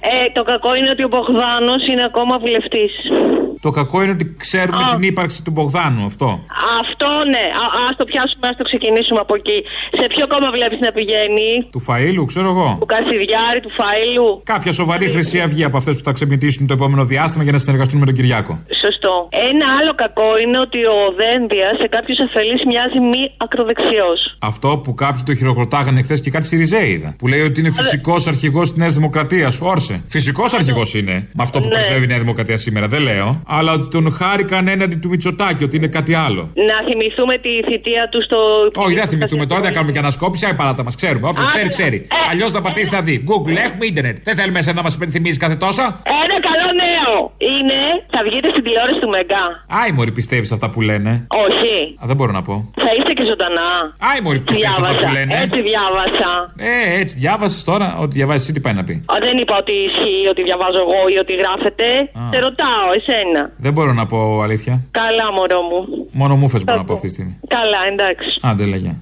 Ε, το κακό είναι ότι ο Μπογδάνος είναι ακόμα βουλευτής. Το κακό είναι ότι ξέρουμε Α. την ύπαρξη του Μπογδάνου, αυτό. Αυτό ναι. Α ας το πιάσουμε, ας το ξεκινήσουμε από εκεί. Σε ποιο κόμμα βλέπεις να πηγαίνει, Του Φαΐλου, ξέρω εγώ. του Κασιδιάρη, του Φαΐλου. Κάποια σοβαρή χρυσή αυγή από αυτές που θα ξεμητήσουν το επόμενο διάστημα για να συνεργαστούν με τον Κυριάκο. Σωστό. Ένα άλλο κακό είναι ότι ο Δένδια σε κάποιους αφελείς μοιάζει μη ακροδεξιός. Αυτό που κάποιοι το χειροκροτάγανε χθες και κάτι Σιριζέη είδα. Που λέει ότι είναι φυσικός αρχηγός της Νέας Δημοκρατίας. Όρσε. Φυσικός αρχηγός είναι. Με αυτό που Ναι. πρεσβεύει η Νέα Δημοκρατία σήμερα, δεν λέω. Αλλά ότι τον χάρηκαν έναντι του Μητσοτάκη, ότι είναι κάτι άλλο. Να θυμηθούμε τη θητεία του στο. Όχι, δεν θυμηθούμε τώρα, δεν κάνουμε και ανασκόπηση. Άι παράτα μας, ξέρουμε. Όποιος Α, ξέρει, ναι. ξέρει. Ε, Αλλιώς θα πατήσει να δει. Google, έχουμε ίντερνετ. Δεν θέλουμε εσένα να μας υπενθυμίζει κάθε τόσο. Ένα καλό νέο είναι θα βγείτε στην τηλεόραση του Μεγκά. Άι, Μωρή, πιστεύεις αυτά που λένε; Όχι. Α, δεν μπορώ να πω. Θα είστε και ζωντανά. Άι, Μωρή, πιστεύεις αυτά Διάβασα. που λένε; Έτσι διάβασα. Ε, έτσι διάβασες τώρα. Ό,τι διαβάζεις εσύ, τι πάει να πει; Α, δεν είπα ότι ισχύει ότι διαβάζω εγώ ή ότι γράφετε. Σε ρωτάω, εσένα. Δεν μπορώ να πω αλήθεια. Καλά, μωρό μου. Μόνο μου φες μπορώ να πω αυτή τη στιγμή. Καλά, εντάξει. Άντε, λέγε.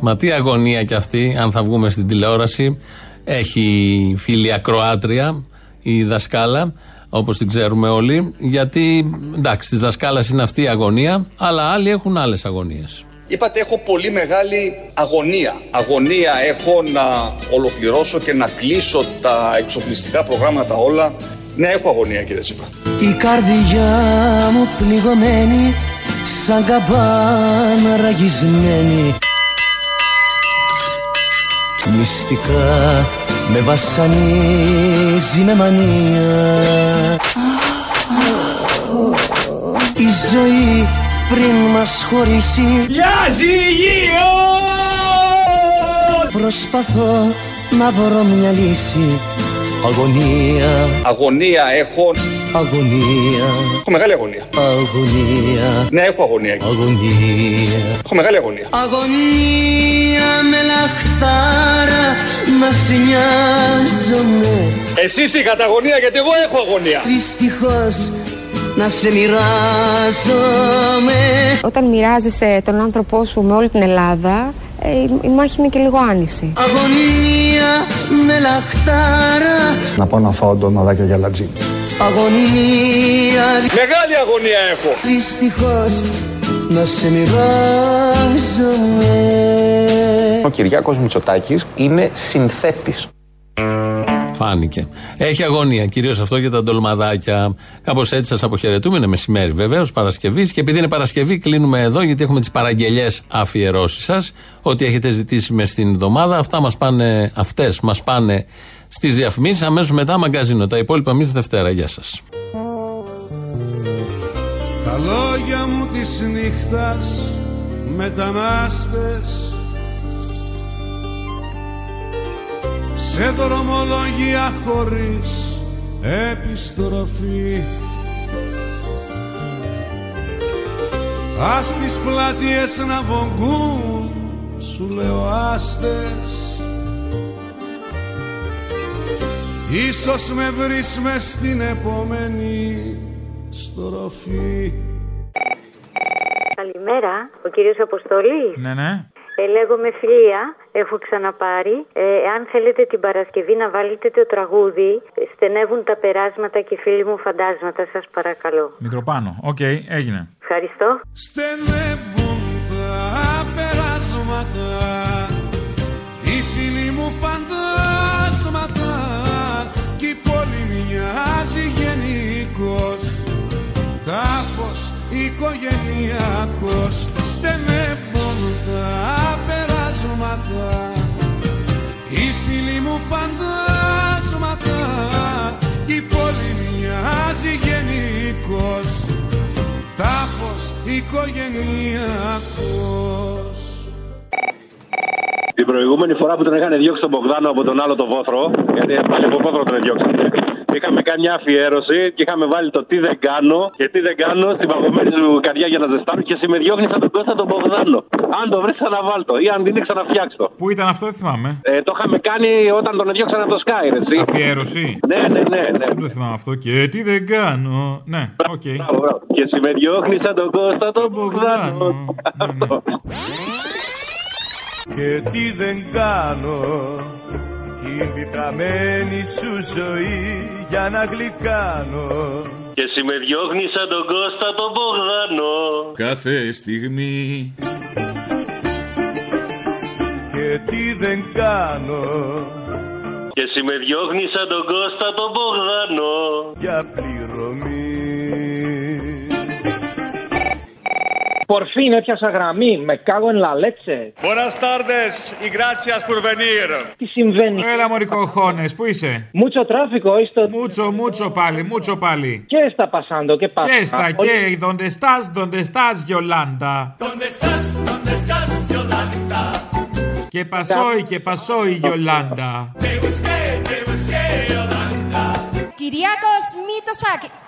Μα τι αγωνία κι αυτή, αν θα βγούμε στην τηλεόραση. Έχει φίλη ακροάτρια η δασκάλα, όπως την ξέρουμε όλοι. Γιατί εντάξει, της δασκάλας είναι αυτή η αγωνία, αλλά άλλοι έχουν άλλες αγωνίες. Είπατε έχω πολύ μεγάλη αγωνία. Αγωνία έχω να ολοκληρώσω και να κλείσω τα εξοπλιστικά προγράμματα όλα. Ναι, έχω αγωνία κύριε Τσίπρα. Η καρδιά μου πληγωμένη σαν καμπάνα ραγισμένη Μυστικά με βασανίζει με μανία Η ζωή πριν μας χωρίσει Προσπαθώ να βρω μια λύση Αγωνία Αγωνία έχω. Αγωνία Έχω μεγάλη αγωνία. Αγωνία Ναι, έχω αγωνία. Αγωνία Έχω μεγάλη αγωνία. Αγωνία με λαχτάρα να σε νοιάζομαι Εσείς είχατε αγωνία γιατί εγώ έχω αγωνία. Δυστυχώς να σε μοιράζομαι Όταν μοιράζεσαι τον άνθρωπό σου με όλη την Ελλάδα, ε, η- η μάχη είναι και λίγο άνηση. Αγωνία με λαχτάρα Να πάω να φάω ντοναδάκια για λατζί. Αγωνία Μεγάλη αγωνία έχω. Δυστυχώς να σε μοιράζομαι Ο Κυριάκος Μητσοτάκης είναι συνθέτης. Φάνηκε. Έχει αγωνία, κυρίως αυτό για τα ντολμαδάκια. Κάπως έτσι σας αποχαιρετούμε. Είναι μεσημέρι βεβαίως, Παρασκευή. Και επειδή είναι Παρασκευή, κλείνουμε εδώ γιατί έχουμε τις παραγγελίε αφιερώσεις σας. Ό,τι έχετε ζητήσει μες στην εβδομάδα. Αυτά μας πάνε, αυτές μας πάνε στις διαφημίσεις. Αμέσως μετά μαγκαζίνο. Τα υπόλοιπα εμείς Δευτέρα. Γεια σας. Τα λόγια μου της νύχτας μετανάστες σε δρομολογία χωρίς επιστροφή Ας τις πλατείες να βογκούν σου λέω άστες Ίσως με βρεις μες στην επόμενη στροφή Καλημέρα, ο κύριος Αποστολής. Ναι, ναι. Ε, λέγομαι Φιλία, έχω ξαναπάρει. Ε, αν θέλετε την Παρασκευή να βάλετε το τραγούδι, ε, στενεύουν τα περάσματα και φίλοι μου φαντάσματα, σας παρακαλώ. Μητροπάνω. Οκ, έγινε. Ευχαριστώ. Στενεύουν τα περάσματα Οι φίλοι μου φαντάσματα Κι η πόλη μοιάζει γενικός Τάφος οικογενειακός Στενεύουν τα περάσματα Οι φίλοι μου φαντάσματα Κι η πόλη μοιάζει γενικός Τάφος οικογενειακός. Την προηγούμενη φορά που τον είχαν διώξει τον Μπογδάνο από τον άλλο τον Βόθρο, γιατί πάλι από Βόθρο τον διώξανε. Είχαμε κάνει μια αφιέρωση και είχαμε βάλει το τι δεν κάνω και τι δεν κάνω στην παγωμένη σου καρδιά για να ζεστάνω και εσύ με διώχνει σαν τον Κώστα τον Μπογδάνο. Αν το βρεις, ξαναβάλτο ή αν την είναι, ξαναφτιάξτο. Πού ήταν αυτό, δεν θυμάμαι. Ε, το είχαμε κάνει όταν τον διώξανε από το ΣΚΑΪ, ρε, εσύ. Αφιέρωση. Ναι, ναι, ναι. ναι. Δεν το θυμάμαι αυτό. Και τι δεν κάνω. Ναι, οκ. Μπράβο, μπράβο. Και εσύ με διώχνει σαν τον Κώστα τον Μπογδάνο. Αυτό. Και τι δεν κάνω Την πικραμένη σου ζωή για να γλυκάνω Και εσύ με διώχνει σαν τον Κώστα τον Μπογδάνο. Κάθε στιγμή Και τι δεν κάνω Και εσύ με διώχνει σαν τον Κώστα τον Μπογδάνο. για πληρωμή Por fin έπιασα γραμμή. Με κάγω εν λαλέτσε. Buenas tardes y gracias por venir. Τι συμβαίνει. Έλα, Μωρικό Χώνε, πού είσαι; Μούτσο τράφικο, είστε. Μούτσο, μούτσο πάλι, μούτσο πάλι. Και στα πασάντο και πάστα. Και στα και, donde estás, donde estás, Γιολάντα. ¿Dónde estás? ¿Dónde estás, Yolanda? Και πασόι και πασόι, Γιολάντα. Κυριάκος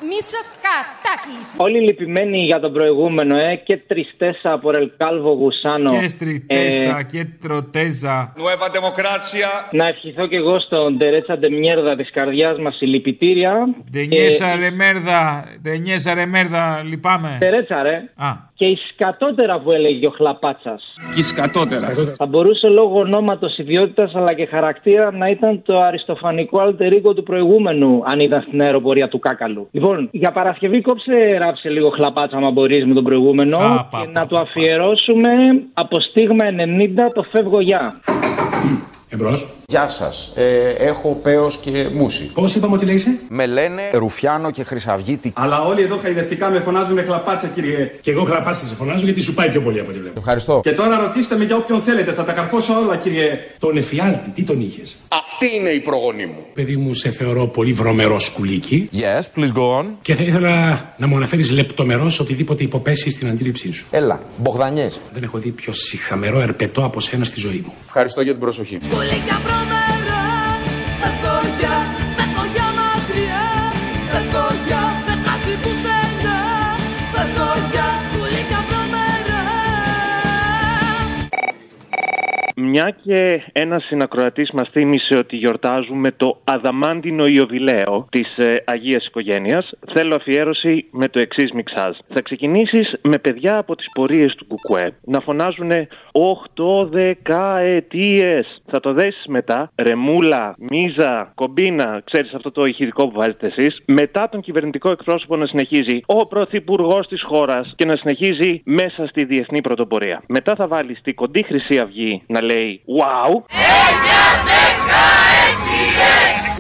Μητσοκατάκης. Όλοι λυπημένοι για τον προηγούμενο, ε, και τριστέσα από Ρελκάλβο Γουσάνο. Και στριτέζα και τροτέζα. Nueva democracia. Να ευχηθώ και εγώ στον Τερέτσα Ντεμιέρδα της καρδιάς μας συλληπιτήρια. Ντενιέσα ρε μέρδα, ντενιέσα ρε μέρδα, λυπάμαι. Τερέτσα, ρε. Α. Και η σκατότερα που έλεγε ο Χλαπάτσας. Και σκατότερα. Θα μπορούσε λόγω ονόματος, ιδιότητας αλλά και χαρακτήρα να ήταν το αριστοφανικό αλτερίκο του προηγούμενου, αν ήταν στην αεροπορία του Κάκαλου. Λοιπόν, για Παρασκευή κόψε ράψε λίγο χλαπάτσα, άμα μπορείς με τον προηγούμενο. Α, πα, και πα, να το αφιερώσουμε από στίγμα 90 το φεύγω γεια. Εμπρός. Γεια σας. Ε, έχω πέος και μουσι. Πώς είπαμε ότι λέγεσαι. Με λένε Ρουφιάνο και Χρυσαυγίτη. Αλλά όλοι εδώ χαϊδευτικά με φωνάζουν χλαπάτσα, κύριε. Και εγώ χλαπάτσα σε φωνάζω γιατί σου πάει πιο πολύ από ό,τι βλέπω. Ευχαριστώ. Και τώρα ρωτήστε με για όποιον θέλετε, θα τα καρφώσω όλα, κύριε. Τον εφιάλτη, τι τον είχες; Αυτή είναι η προγονή μου. Παιδί μου, σε θεωρώ πολύ βρωμερό σκουλίκι. Yes, please go on. Και θα ήθελα να μου αναφέρεις λεπτομερώς οτιδήποτε υποπέσει στην αντίληψή σου. Έλα, Μπογδανιές. Δεν έχω δει πιο συχαμερό ερπετό από σένα στη ζωή μου. Ευχαριστώ για την προσοχή. Σκουλίκια βρωμερά Μια και ένας συνακροατής μας θύμισε ότι γιορτάζουμε το Αδαμάντινο Ιωβιλέο της ε, Αγίας Οικογένειας, θέλω αφιέρωση με το εξής μιξάζ. Θα ξεκινήσεις με παιδιά από τις πορείες του Κουκουέ να φωνάζουν 8 δεκαετίες. Θα το δέσεις μετά, ρεμούλα, μίζα, κομπίνα, ξέρεις αυτό το ηχητικό που βάζετε εσείς; Μετά τον κυβερνητικό εκπρόσωπο να συνεχίζει ο πρωθυπουργός της χώρας και να συνεχίζει μέσα στη διεθνή πρωτοπορία. Μετά θα βάλεις τη κοντή Χρυσή Αυγή να λέει say wow.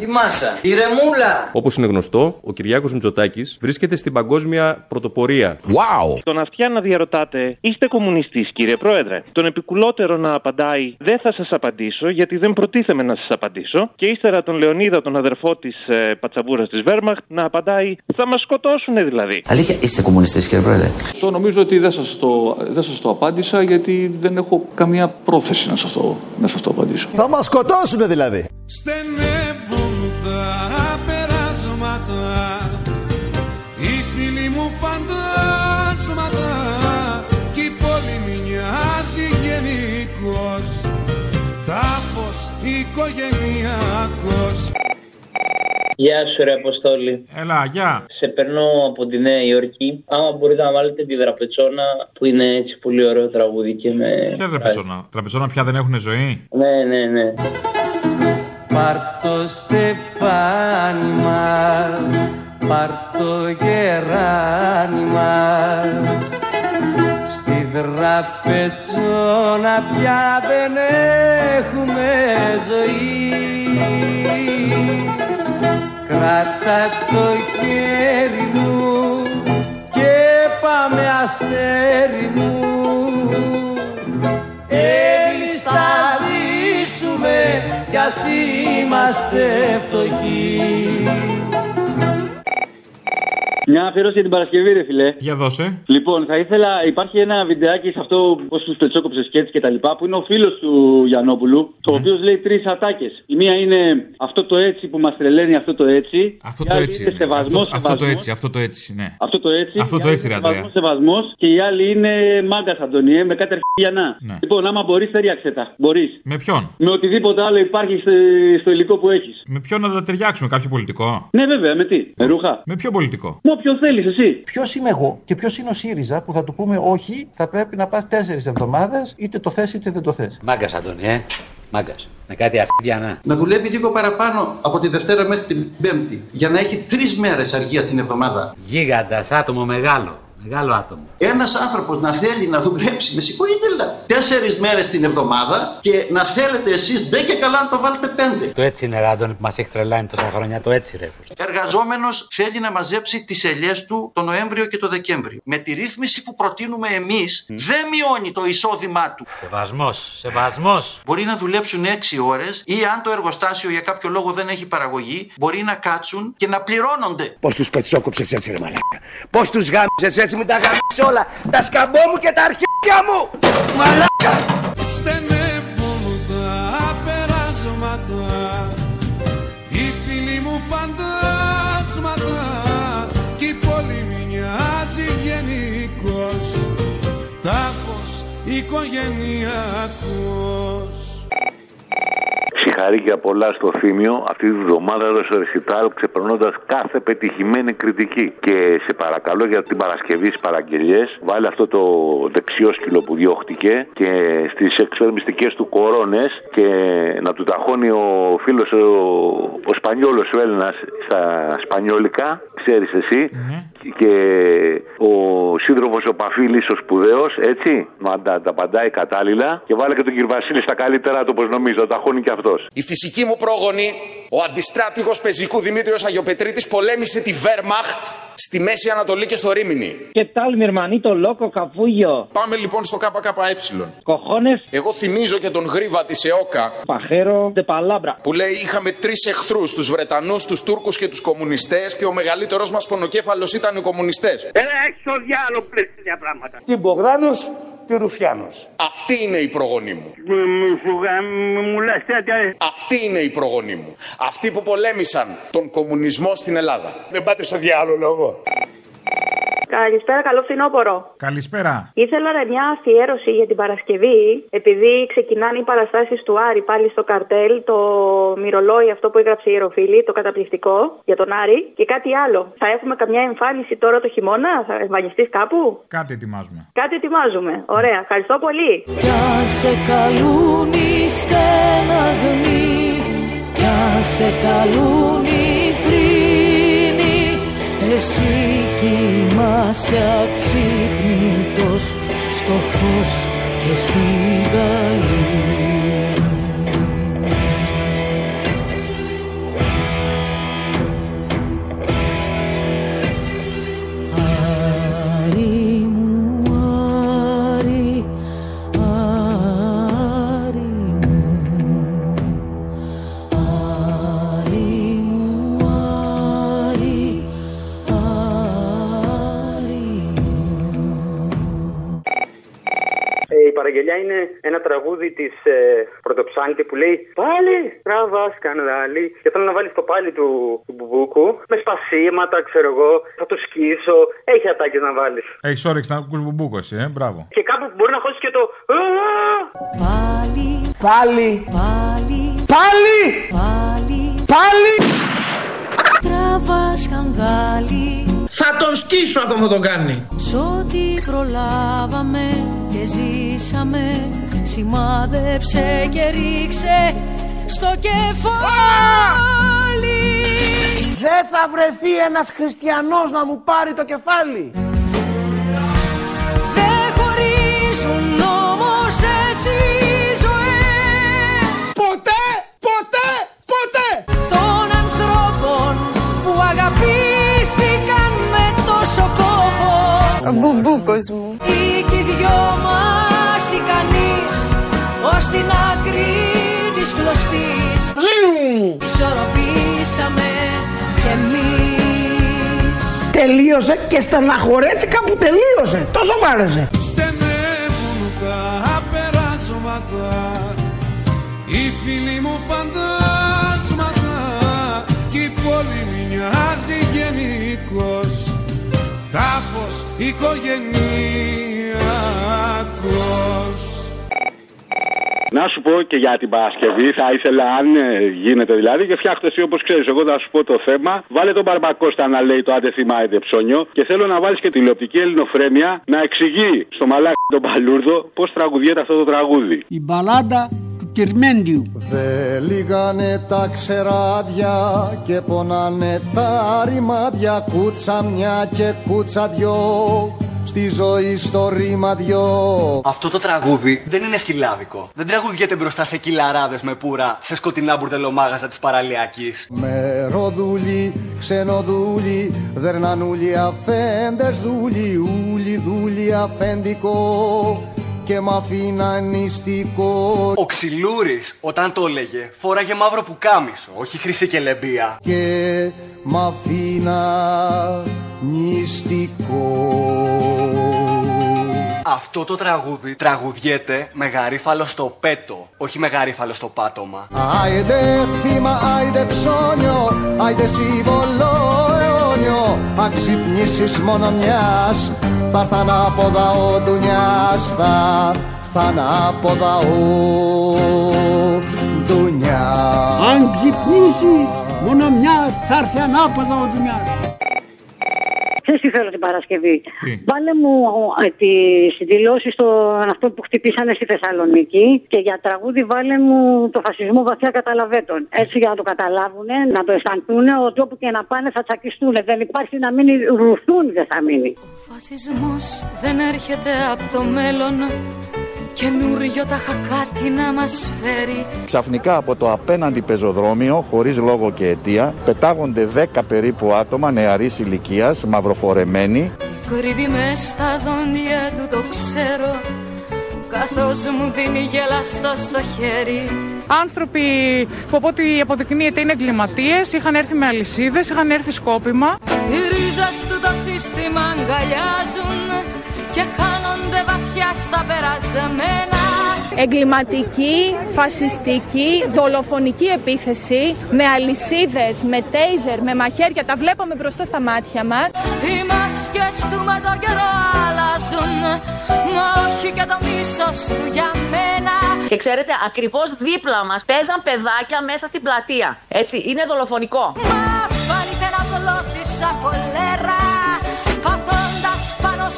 Η μάσα. Η ρεμούλα. Όπω είναι γνωστό, ο Κυριάκο Μητσοτάκη βρίσκεται στην παγκόσμια πρωτοπορία. Wow! Τον αυτιά να διαρωτάτε, είστε κομμουνιστή, κύριε Πρόεδρε. Τον επικουλότερο να απαντάει, δεν θα σα απαντήσω, γιατί δεν προτίθεμαι να σα απαντήσω. Και ύστερα τον Λεωνίδα, τον αδερφό τη ε, πατσαβούρα τη Βέρμαχτ, να απαντάει, θα μα σκοτώσουν δηλαδή. Αλήθεια, είστε κομμουνιστή, κύριε Πρόεδρε. Αυτό νομίζω ότι δεν σας, το, δεν σας το απάντησα γιατί δεν έχω καμία πρόθεση να σας το, να σας το απαντήσω. Θα μας σκοτώσουνε δηλαδή. Στενεύουν τα περάσματα Οι φίλοι μου φαντάσματα Κι η πόλη μοιάζει γενικός Τάφος οικογενειακός Γεια σου, ρε Αποστόλη. Έλα, γεια. Σε περνώ από τη Νέα Υόρκη. Άμα μπορείτε να βάλετε τη δραπετσόνα που είναι έτσι πολύ ωραίο τραγούδι και με. Ποια τραπεζόνα. Τραπεζόνα πια δεν έχουν ζωή; Ναι, ναι, ναι. Πάρ' το στεφάνι μας, πάρ' το γεράνι μας. Στη δραπετσόνα πια δεν έχουμε ζωή. Κράτα το χέρι μου και πάμε αστέρι μου. Εμείς θα ζήσουμε κι ας είμαστε φτωχοί Μια αφιέρωση για την Παρασκευή, ρε φιλέ. Για δώσε. Λοιπόν, θα ήθελα, υπάρχει ένα βιντεάκι σε αυτό πώς τους πετσόκοψες και έτσι και τα λοιπά, που είναι ο φίλος του Γιαννόπουλου, το οποίος λέει τρεις ατάκες. Η μία είναι αυτό το έτσι που μας τρελαίνει, αυτό το έτσι. Αυτό Η το άλλη έτσι. Είναι είναι. σεβασμός, αυτό, αυτό το έτσι, αυτό το έτσι, ναι. Αυτό το έτσι. Αυτό η το άλλη έτσι, ρε είναι Αντρέα. σεβασμός, σεβασμός και η άλλη είναι μάγκας Αντωνιέ με κάτι αρχιανά. Ναι. Λοιπόν, άμα μπορείς, ταιριάξε τα. Μπορείς. Με ποιον; Με οτιδήποτε άλλο υπάρχει στο, στο υλικό που έχεις. Με ποιον να τα ταιριάξουμε, κάποιο πολιτικό; Ναι, βέβαια, με τι; Με ρούχα; Με ποιο πολιτικό; Με όποιον θέλεις, εσύ. Ποιος είμαι εγώ και ποιος είναι ο ΣΥΡΙΖΑ που θα του πούμε όχι, θα πρέπει να πας τέσσερις εβδομάδες, είτε το θες είτε δεν το θες. Μάγκας, Αντώνη, ε. Μάγκας. Με κάτι αρχίδια να. Να δουλεύει λίγο παραπάνω από τη Δευτέρα μέχρι την Πέμπτη για να έχει τρεις μέρες αργία την εβδομάδα. Γίγαντας, άτομο μεγάλο. Μεγάλο άτομο. Ένας άνθρωπος να θέλει να δουλέψει, με συγχωρείτε, αλλά τέσσερις μέρες την εβδομάδα και να θέλετε εσείς δεν και καλά να το βάλετε πέντε. Το έτσι είναι, ρε Άντωνη, που μας έχει τρελάνει τόσα χρόνια. Το έτσι, ρε. Εργαζόμενος θέλει να μαζέψει τις ελιές του το Νοέμβριο και το Δεκέμβριο. Με τη ρύθμιση που προτείνουμε εμείς, δεν μειώνει το εισόδημά του. Σεβασμός, σεβασμός. Μπορεί να δουλέψουν 6 ώρες ή αν το εργοστάσιο για κάποιο λόγο δεν έχει παραγωγή, μπορεί να κάτσουν και να πληρώνονται. Πώς τους πετσόκοψες έτσι, ρε μαλάκα. Πώς τους γάμισες έτσι, μου τα γάμισε όλα. Τα σκαμπό μου και τα αρχίδια μου. Μαλάκα. Στενεύουν τα περάσματα Οι φίλοι μου φαντάσματα Κι η πόλη μοιάζει γενικός Τάφος οικογενειακός Συγχαρήκια πολλά στο Θήμιο. Αυτή τη βδομάδα έδωσε ρεσιτάλ ξεπερνώντας κάθε πετυχημένη κριτική. Και σε παρακαλώ για την Παρασκευή στις παραγγελίες, βάλε αυτό το δεξιό σκύλο που διώχτηκε και στις εξορμιστικέ του κορώνες και να του ταχώνει ο φίλος ο, ο Σπανιόλος ο Έλληνας στα σπανιόλικα, ξέρεις εσύ. Και ο σύντροφος ο Παφίλης ο σπουδαίος, έτσι. Μα τα, τα παντάει κατάλληλα. Και βάλε και τον κύριο Βασίλη στα καλύτερα του, όπως νομίζω. Τα ταχώνει και αυτός. Η φυσική μου πρόγονη, ο αντιστράτηγος πεζικού Δημήτριος Αγιοπετρίτης, πολέμησε τη Βέρμαχτ στη Μέση Ανατολή και στο Ρήμινι. ¿Qué tal, mi hermanito loco, capullo? Πάμε λοιπόν στο ΚΚΕ. Cojones, Εγώ θυμίζω και τον γρίβα της ΕΟΚΑ pajero de palabra. που λέει είχαμε τρεις εχθρούς, τους Βρετανούς, τους Τούρκους και τους κομμουνιστές και ο μεγαλύτερος μας πονοκέφαλος ήταν οι κομμουνιστές. Έλα, έχεις το διάλογο που λες τέτοια πράγματα. Τι Μπογδάνος, τι Ρουφιάνος. Αυτή είναι η προγονή μου. Μου λες τέτοια... Αυτή είναι η προγονή μου. Αυτοί που πολέμησαν τον κομμουνισμό στην Ελλάδα. Δεν πάτε στο διάλογο. Καλησπέρα, καλό φθινόπωρο. Καλησπέρα. Ήθελα ρε, μια αφιέρωση για την Παρασκευή, επειδή ξεκινάνε οι παραστάσεις του Άρη πάλι στο καρτέλ, το μυρολόι αυτό που έγραψε η Ιεροφίλη, το καταπληκτικό για τον Άρη και κάτι άλλο. Θα έχουμε καμιά εμφάνιση τώρα το χειμώνα, θα εμφανιστείς κάπου; Κάτι ετοιμάζουμε. Κάτι ετοιμάζουμε. Ωραία, ευχαριστώ πολύ. Κι αν σε καλούν οι στεναγμοί Κι αν σε καλούν οι θρήνοι Εσύ κοιμάσαι αξύπνητος Στο φως και στη γαλήνη παραγγελιά είναι ένα τραγούδι της ε, Πρωτοψάλτη που λέει Πάλι τραβάς σκανδάλι. Και θέλω να βάλεις το πάλι του, του Μπουμπούκου με σπασίματα, ξέρω εγώ. Θα το σκίσω. Έχει ατάκες να βάλεις. Έχεις όρεξη να ακούς μπουμπούκο εσύ, ε, μπράβο. Και κάπου μπορεί να χώσεις και το. «Α!» Πάλι, Πάλι. πάλι, Πάλι. πάλι Πάλι. Τραβάς σκανδάλι Θα τον σκίσω αυτό θα τον κάνει. Σ' ό,τι προλάβαμε και ζήσαμε Σημάδεψε και ρίξε στο κεφάλι Δεν θα βρεθεί ένας χριστιανός να μου πάρει το κεφάλι. Δεν χωρίζουν όμως έτσι οι ζωές Ποτέ, ποτέ, ποτέ. Των ανθρώπων που αγαπήθηκαν με τόσο κόπο Ο μπουμπούκος μου. Ή κι οι δυο μας ικανείς ως την άκρη της κλωστής Ισορροπήσαμε κι εμείς Τελείωσε και στεναχωρέθηκα που τελείωσε. Τόσο μ' άρεσε. Στενεύουν τα περάσματα Οι φίλοι μου φαντάσματα Κι η πόλη μοιάζει γενικός Τάφος οικογενειακός Να σου πω και για την Παρασκευή, θα ήθελα αν ε, γίνεται δηλαδή και φτιάχτε εσύ όπως ξέρεις. Εγώ θα σου πω το θέμα. Βάλε τον Μπαρμπακώστα να λέει το άντε θυμά άντε ψώνιο και θέλω να βάλεις και τηλεοπτική ελληνοφρένεια να εξηγεί στο μαλάκι τον Παλούρδο πώς τραγουδιέται αυτό το τραγούδι. Η μπαλάντα του Κυρμέντιου. Δε λίγανε τα ξεράδια και πονάνε τα ρημάδια κούτσα μια και κούτσα δυο στη ζωή στο ρήμα δυο Αυτό το τραγούδι δεν είναι σκυλάδικο. Δεν τραγουδιέται μπροστά σε κυλαράδες με πουρα σε σκοτεινά μπουρδελομάγαζα της παραλιακής. Με ροδούλι, ξενοδούλι, δερνανούλι αφέντες δούλι, ούλι δούλι αφέντικο και μ' αφήνα νηστικό Ο Ξυλούρης όταν το έλεγε φόραγε μαύρο πουκάμισο, όχι χρυσή και λεμπία. και μ' αφήνα νηστικό Αυτό το τραγούδι τραγουδιέται με γαρίφαλο στο πέτο, όχι με γαρίφαλο στο πάτωμα. Άιντε θύμα, άιντε ψώνιο, άιντε σύμβολο αιώνιο Αξυπνήσεις μόνο μιας, θα έρθαν από δαό ντουνιάς Θα έρθαν από δαό ντουνιάς Αν ξυπνήσεις μόνο μιας θα έρθει ανάποδα ο δουλειά. Ξέρεις τι θέλω την Παρασκευή; Βάλε μου ε, τις δηλώσεις των αυτών που χτυπήσανε στη Θεσσαλονίκη και για τραγούδι βάλε μου το φασισμό βαθιά καταλαβέτων. Έτσι για να το καταλάβουν, να το αισθανθούν ότι όπου και να πάνε θα τσακιστούν. Δεν υπάρχει να μείνει ρουθούν, δεν θα μείνει. Φασισμός δεν έρχεται από το μέλλον Καινούριο τα κάτι να μας φέρει Ξαφνικά από το απέναντι πεζοδρόμιο, χωρίς λόγο και αιτία, πετάγονται 10 περίπου άτομα νεαρής ηλικίας, μαυροφορεμένοι. Κρύβει μες στα δόντια του το ξέρω Καθώς μου δίνει γελαστό στο χέρι Άνθρωποι που από ό,τι αποδεικνύεται είναι εγκληματίες, είχαν έρθει με αλυσίδες, είχαν έρθει σκόπιμα. Οι ρίζες του το σύστημα αγκαλιάζουν Και χάνονται βαθιά στα περασμένα Εγκληματική, φασιστική, δολοφονική επίθεση με αλυσίδες, με τέιζερ, με μαχαίρια, τα βλέπαμε μπροστά στα μάτια μας. Οι μάσκες του με το καιρό αλλάζουν Μα όχι και το μίσος του για μένα Και ξέρετε, ακριβώς δίπλα μας παίζαν παιδάκια μέσα στην πλατεία. Έτσι, είναι δολοφονικό. Μα πάλι να δολώσεις σαν κολέρα Πατώντας πάνω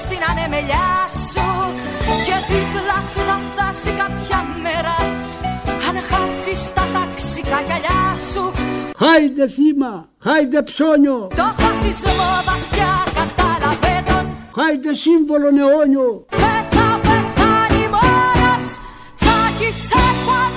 στην ανεμελιά σου. Και δίπλα σου να φτάσει κάποια μέρα Αν χάσεις τα ταξικά γυαλιά σου. Χάιντε θύμα, χάιντε ψώνιο, Το φασισμό βαθιά κατάλαβε τον χάιντε σύμβολο αιώνιο. Δεν θα πεθάνει μόνος Τσάκης έπαν